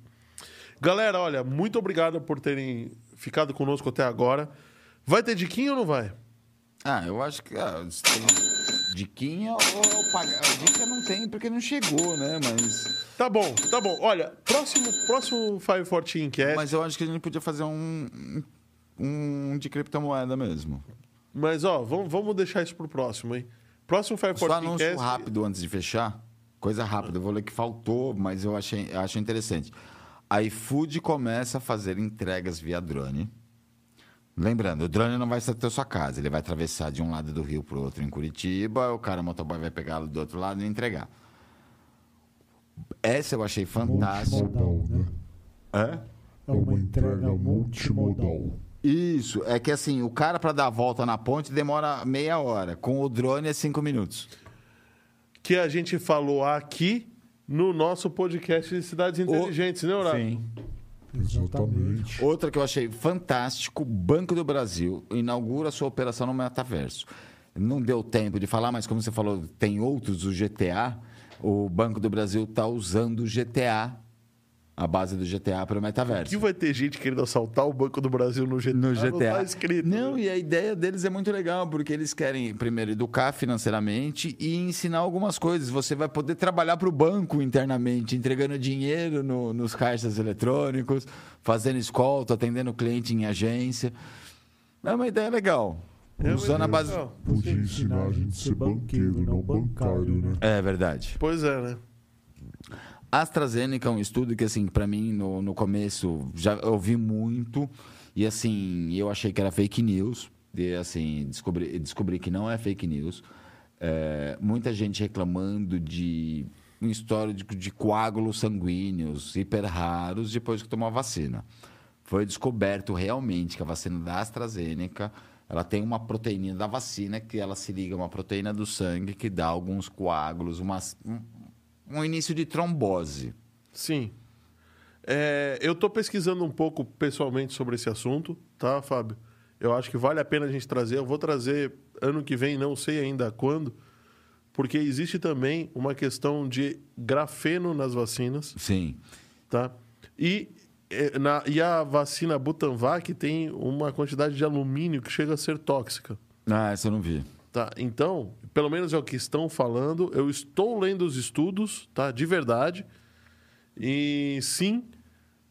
Galera, olha, muito obrigado por terem ficado conosco até agora. Vai ter diquinha ou não vai? Ah, eu acho que ah, tem diquinha ou pagar. A dica não tem porque não chegou, né? Mas, Tá bom, tá bom. Olha, próximo, próximo Five Fortin Cast. mas eu acho que a gente podia fazer um, um de criptomoeda mesmo. Mas, ó, vamos, vamos deixar isso pro próximo, hein? Próximo Five Só Fortin anúncio Cast. rápido antes de fechar. Coisa rápida, eu vou ler que faltou, mas eu achei, eu achei interessante. A iFood começa a fazer entregas via drone. Lembrando, o drone não vai ser até a sua casa, ele vai atravessar de um lado do rio para o outro em Curitiba, o cara o motoboy vai pegá-lo do outro lado e entregar. Essa eu achei fantástica. Multimodal, né? É? É uma entrega multimodal. Isso, é que assim, o cara para dar a volta na ponte demora meia hora, com o drone é cinco minutos. Que a gente falou aqui no nosso podcast de Cidades Inteligentes, né, Horácio? Exatamente. Outra que eu achei fantástico, Banco do Brasil inaugura sua operação no metaverso. Não deu tempo de falar, mas como você falou, tem outros, o GTA. O Banco do Brasil está usando o GTA, a base do GTA para o metaverso. Que vai ter gente querendo assaltar o Banco do Brasil no GTA. no Não GTA. tá escrito. Não, né? e a ideia deles é muito legal, porque eles querem, primeiro, educar financeiramente e ensinar algumas coisas. Você vai poder trabalhar para o banco internamente, entregando dinheiro no- nos caixas eletrônicos, fazendo escolta, atendendo cliente em agência. É uma ideia legal. É Usando a base. Podia ensinar a gente a ser banqueiro, não bancário, né? É verdade. Pois é, né? AstraZeneca é um estudo que, assim, para mim, no, no começo, já ouvi muito. E, assim, eu achei que era fake news. E, assim, descobri, descobri que não é fake news. É, muita gente reclamando de um histórico de coágulos sanguíneos hiper raros depois que tomou a vacina. Foi descoberto realmente que a vacina da AstraZeneca ela tem uma proteína da vacina que ela se liga a uma proteína do sangue que dá alguns coágulos, umas, um, início de trombose. Sim. É, eu tô pesquisando um pouco pessoalmente sobre esse assunto, tá, Fábio? Eu acho que vale a pena a gente trazer. Eu vou trazer ano que vem, não sei ainda quando, porque existe também uma questão de grafeno nas vacinas, Sim. tá? E, é, na, e a vacina Butanvac tem uma quantidade de alumínio que chega a ser tóxica. Ah, essa eu não vi. Tá, então, pelo menos é o que estão falando. Eu estou lendo os estudos, tá? De verdade. E sim,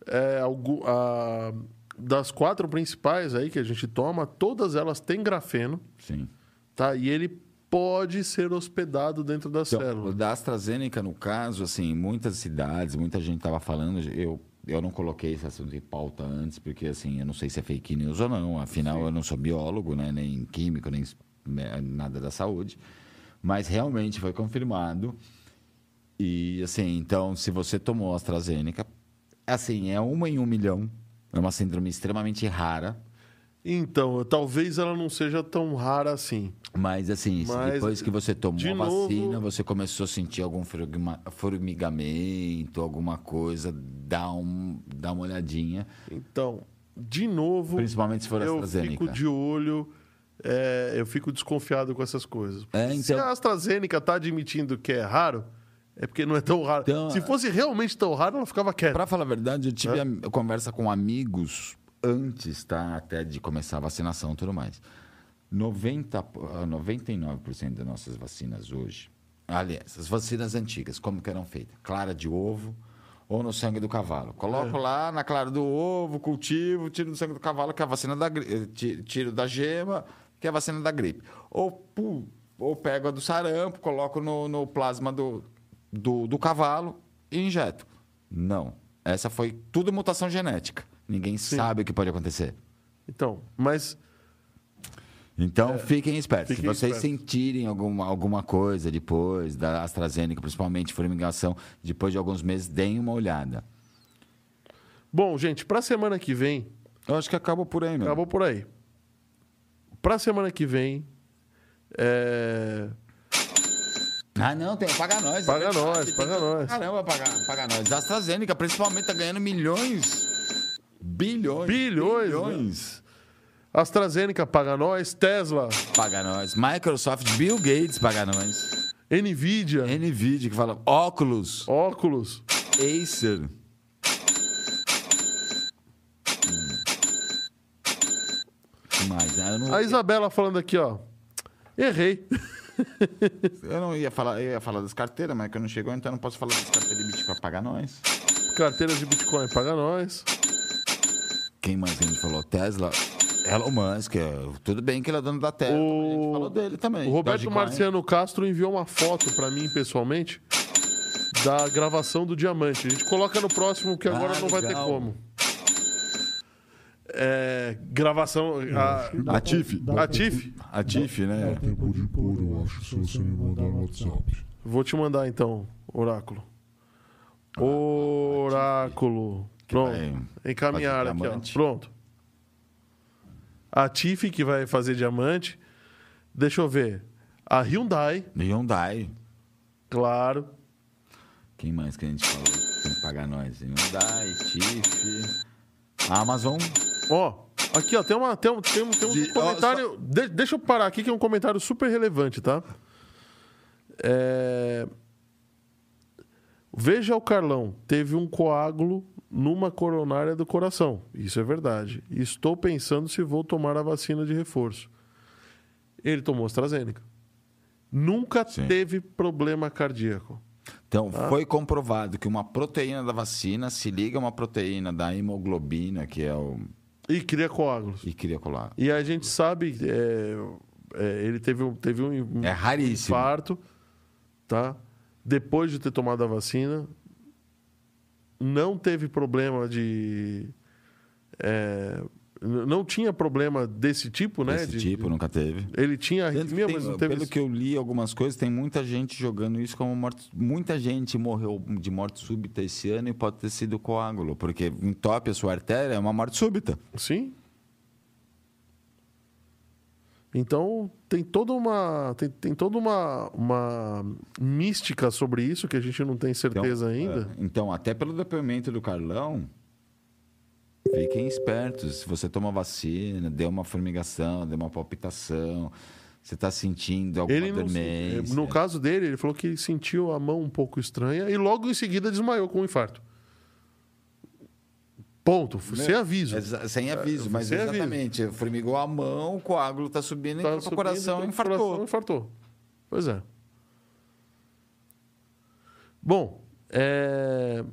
é, algu- a- das quatro principais aí que a gente toma, todas elas têm grafeno, Sim. tá? E ele pode ser hospedado dentro da Então, célula. da AstraZeneca, no caso, assim, muitas cidades, muita gente estava falando, eu, eu não coloquei esse assunto em pauta antes, porque, assim, eu não sei se é fake news ou não, afinal, eu não sou biólogo, né, nem químico, nem nada da saúde, mas realmente foi confirmado, e, assim, então, se você tomou AstraZeneca, assim, é uma em um milhão, é uma síndrome extremamente rara, Então, talvez ela não seja tão rara assim. Mas assim, Mas, depois que você tomou de a novo- vacina, você começou a sentir algum formiga- formigamento, alguma coisa, dá, um, dá uma olhadinha. Então, de novo, Principalmente se for eu AstraZeneca. fico de olho, é, eu fico desconfiado com essas coisas. É, Se então- a AstraZeneca está admitindo que é raro, é porque não é tão raro. Então, Se fosse realmente tão raro, ela ficava quieta. Pra falar a verdade, eu tive am- conversa com amigos antes, tá? Até de começar a vacinação e tudo mais. 90, ah, 99% das nossas vacinas hoje, aliás, as vacinas antigas, como que eram feitas? Clara de ovo ou no sangue do cavalo. Coloco lá na clara do ovo, cultivo, tiro do sangue do cavalo, que é a vacina da gripe. Tiro da gema, que é a vacina da gripe. Ou, pu- ou pego a do sarampo, coloco no, no plasma do, do, do cavalo e injeto. Não. Essa foi tudo mutação genética. Ninguém sabe o que pode acontecer. Então, mas Então, fiquem espertos. É. fiquem Se vocês espertos. sentirem alguma, alguma coisa depois da AstraZeneca, principalmente fumigação, depois de alguns meses, deem uma olhada. bom, gente, pra semana que vem, Eu acho que acaba por aí, meu. acabou por aí. Pra semana que vem, é, Ah, não, tem paga nós. Paga é nós, tem paga que- nós. Caramba, paga, paga nós. A AstraZeneca, principalmente, tá ganhando milhões. Bilhões. Bilhões, Bilhões. AstraZeneca paga nós, Tesla, Paga nós. Microsoft, Bill Gates paga nós. Nvidia, Nvidia, que fala óculos, óculos. Acer. Que mais? Ah, Eu não, A Isabela falando aqui, ó. Errei. [laughs] eu não ia falar, eu ia falar das carteiras, mas que não chegou, então eu não posso falar das carteiras de Bitcoin. Paga nós. Carteiras de Bitcoin paga nós. Quem mais que a gente falou? Tesla. Elon Musk. é, Tudo bem que ele é dono da Tesla. mas A gente O- falou dele também. O Roberto. Marciano Castro enviou uma foto pra mim pessoalmente da gravação do diamante. A gente coloca no próximo que agora Ah, não vai ter como. É, gravação. A, A TIF. a TIF. A TIF, né? Dá tempo de pôr, eu acho, se você me mandar no WhatsApp. Vou te mandar então, Oráculo. Oráculo. Pronto. Encaminhar aqui, ó. Pronto. A TIF que vai fazer diamante. Deixa eu ver. A Hyundai, Hyundai. claro. Quem mais que a gente falou? Tem que pagar nós. Hyundai, TIF. Amazon. Ó, aqui, ó, tem, uma, tem, um, tem, um, tem um De- ó, comentário. de- deixa eu parar aqui, que é um comentário super relevante, tá? É, Veja o Carlão, teve um coágulo numa coronária do coração. Isso é verdade. Estou pensando se vou tomar a vacina de reforço. Ele tomou AstraZeneca. Nunca Sim. teve problema cardíaco. Então, foi comprovado que uma proteína da vacina se liga a uma proteína da hemoglobina, que é o. E cria coágulos. E queria colar. E a gente sabe, é, é, ele teve um, teve um É raríssimo. infarto, tá? Depois de ter tomado a vacina, não teve problema de, é, não tinha problema desse tipo, né? Desse De- tipo, nunca teve. Ele tinha arritmia, tem- mas não teve. pelo que eu li algumas coisas, tem muita gente jogando isso como morte. Muita gente morreu de morte súbita esse ano e pode ter sido coágulo, porque entope a sua artéria, é uma morte súbita. Sim. Então tem toda uma tem, tem toda uma, uma mística sobre isso que a gente não tem Então, certeza ainda. é, então, até pelo depoimento do Carlão, fiquem espertos. Se você toma vacina, deu uma formigação, deu uma palpitação, você está sentindo alguma Ele não, dormência. no caso dele, ele falou que sentiu a mão um pouco estranha e logo em seguida desmaiou com um infarto. Ponto. Sem aviso. Exa- sem aviso, mas sem aviso. exatamente. Formigou a mão, o coágulo está subindo e Tá coração e o infartou. coração infartou. Pois é. Bom, é,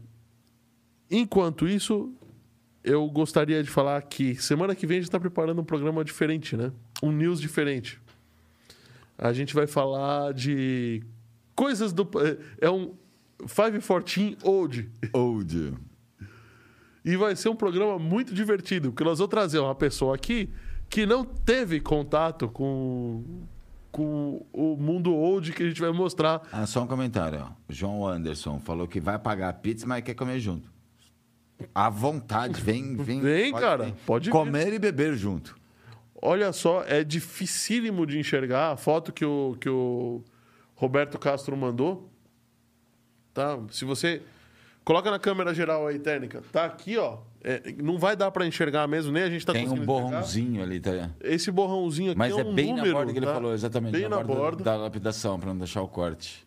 enquanto isso, eu gostaria de falar que semana que vem a gente está preparando um programa diferente, né? Um news diferente. A gente vai falar de coisas do. É um 514 Old. Old. E vai ser um programa muito divertido, porque nós vamos trazer uma pessoa aqui que não teve contato com, com o mundo old que a gente vai mostrar. Ah, só um comentário. Ó. O João Anderson falou que vai pagar a pizza, mas quer comer junto. À vontade, vem, vem. Vem, cara, pode vir. Comer e beber junto. Olha só, é dificílimo de enxergar a foto que o, que o Roberto Castro mandou. Tá? Se você. Coloca na câmera geral aí, técnica. Tá aqui, ó. É, não vai dar para enxergar mesmo, nem a gente tá Tem um conseguindo enxergar. borrãozinho ali, tá? Esse borrãozinho aqui Mas é é um bem número, na borda que ele tá? falou, exatamente. Bem na borda. da lapidação, para não deixar o corte.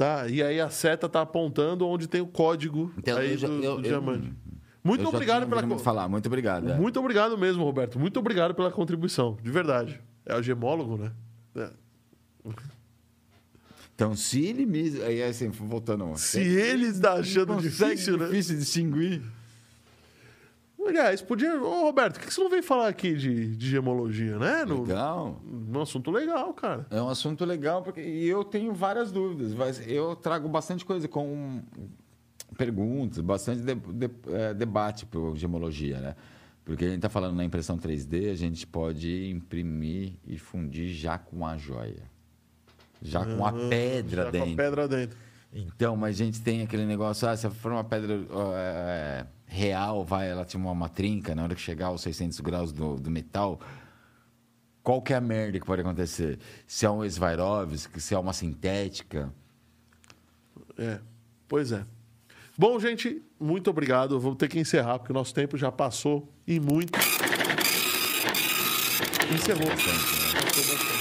Tá, e aí a seta tá apontando onde tem o código Então, aí já- do, eu- do eu- diamante. Muito Eu já obrigado pela co- falar, muito obrigado. é. Muito obrigado mesmo, Roberto. Muito obrigado pela contribuição, de verdade. É o gemólogo, né? É. Então, se ele mesmo. Aí, assim, voltando. Se ele está achando difícil, né? difícil distinguir. Aliás, podia. Ô, Roberto, por que você não veio falar aqui de, de gemologia, né? No, Legal. num assunto legal, cara. É um assunto legal, porque e eu tenho várias dúvidas. Mas eu trago bastante coisa com. perguntas, bastante de, de, é, debate por gemologia, né? Porque a gente está falando na impressão 3D, a gente pode imprimir e fundir já com a joia. Já com a pedra Já dentro. Com a pedra dentro. Então, mas a gente tem aquele negócio, ah, se for uma pedra ó, é, real, vai, ela tinha uma, uma trinca, na hora que chegar aos 600 graus do, do metal, qual que é a merda que pode acontecer? Se é um Swarovski, se é uma sintética... É, pois é. Bom, gente, muito obrigado. Vou ter que encerrar, porque o nosso tempo já passou e muito. Encerrou. Bastante, né?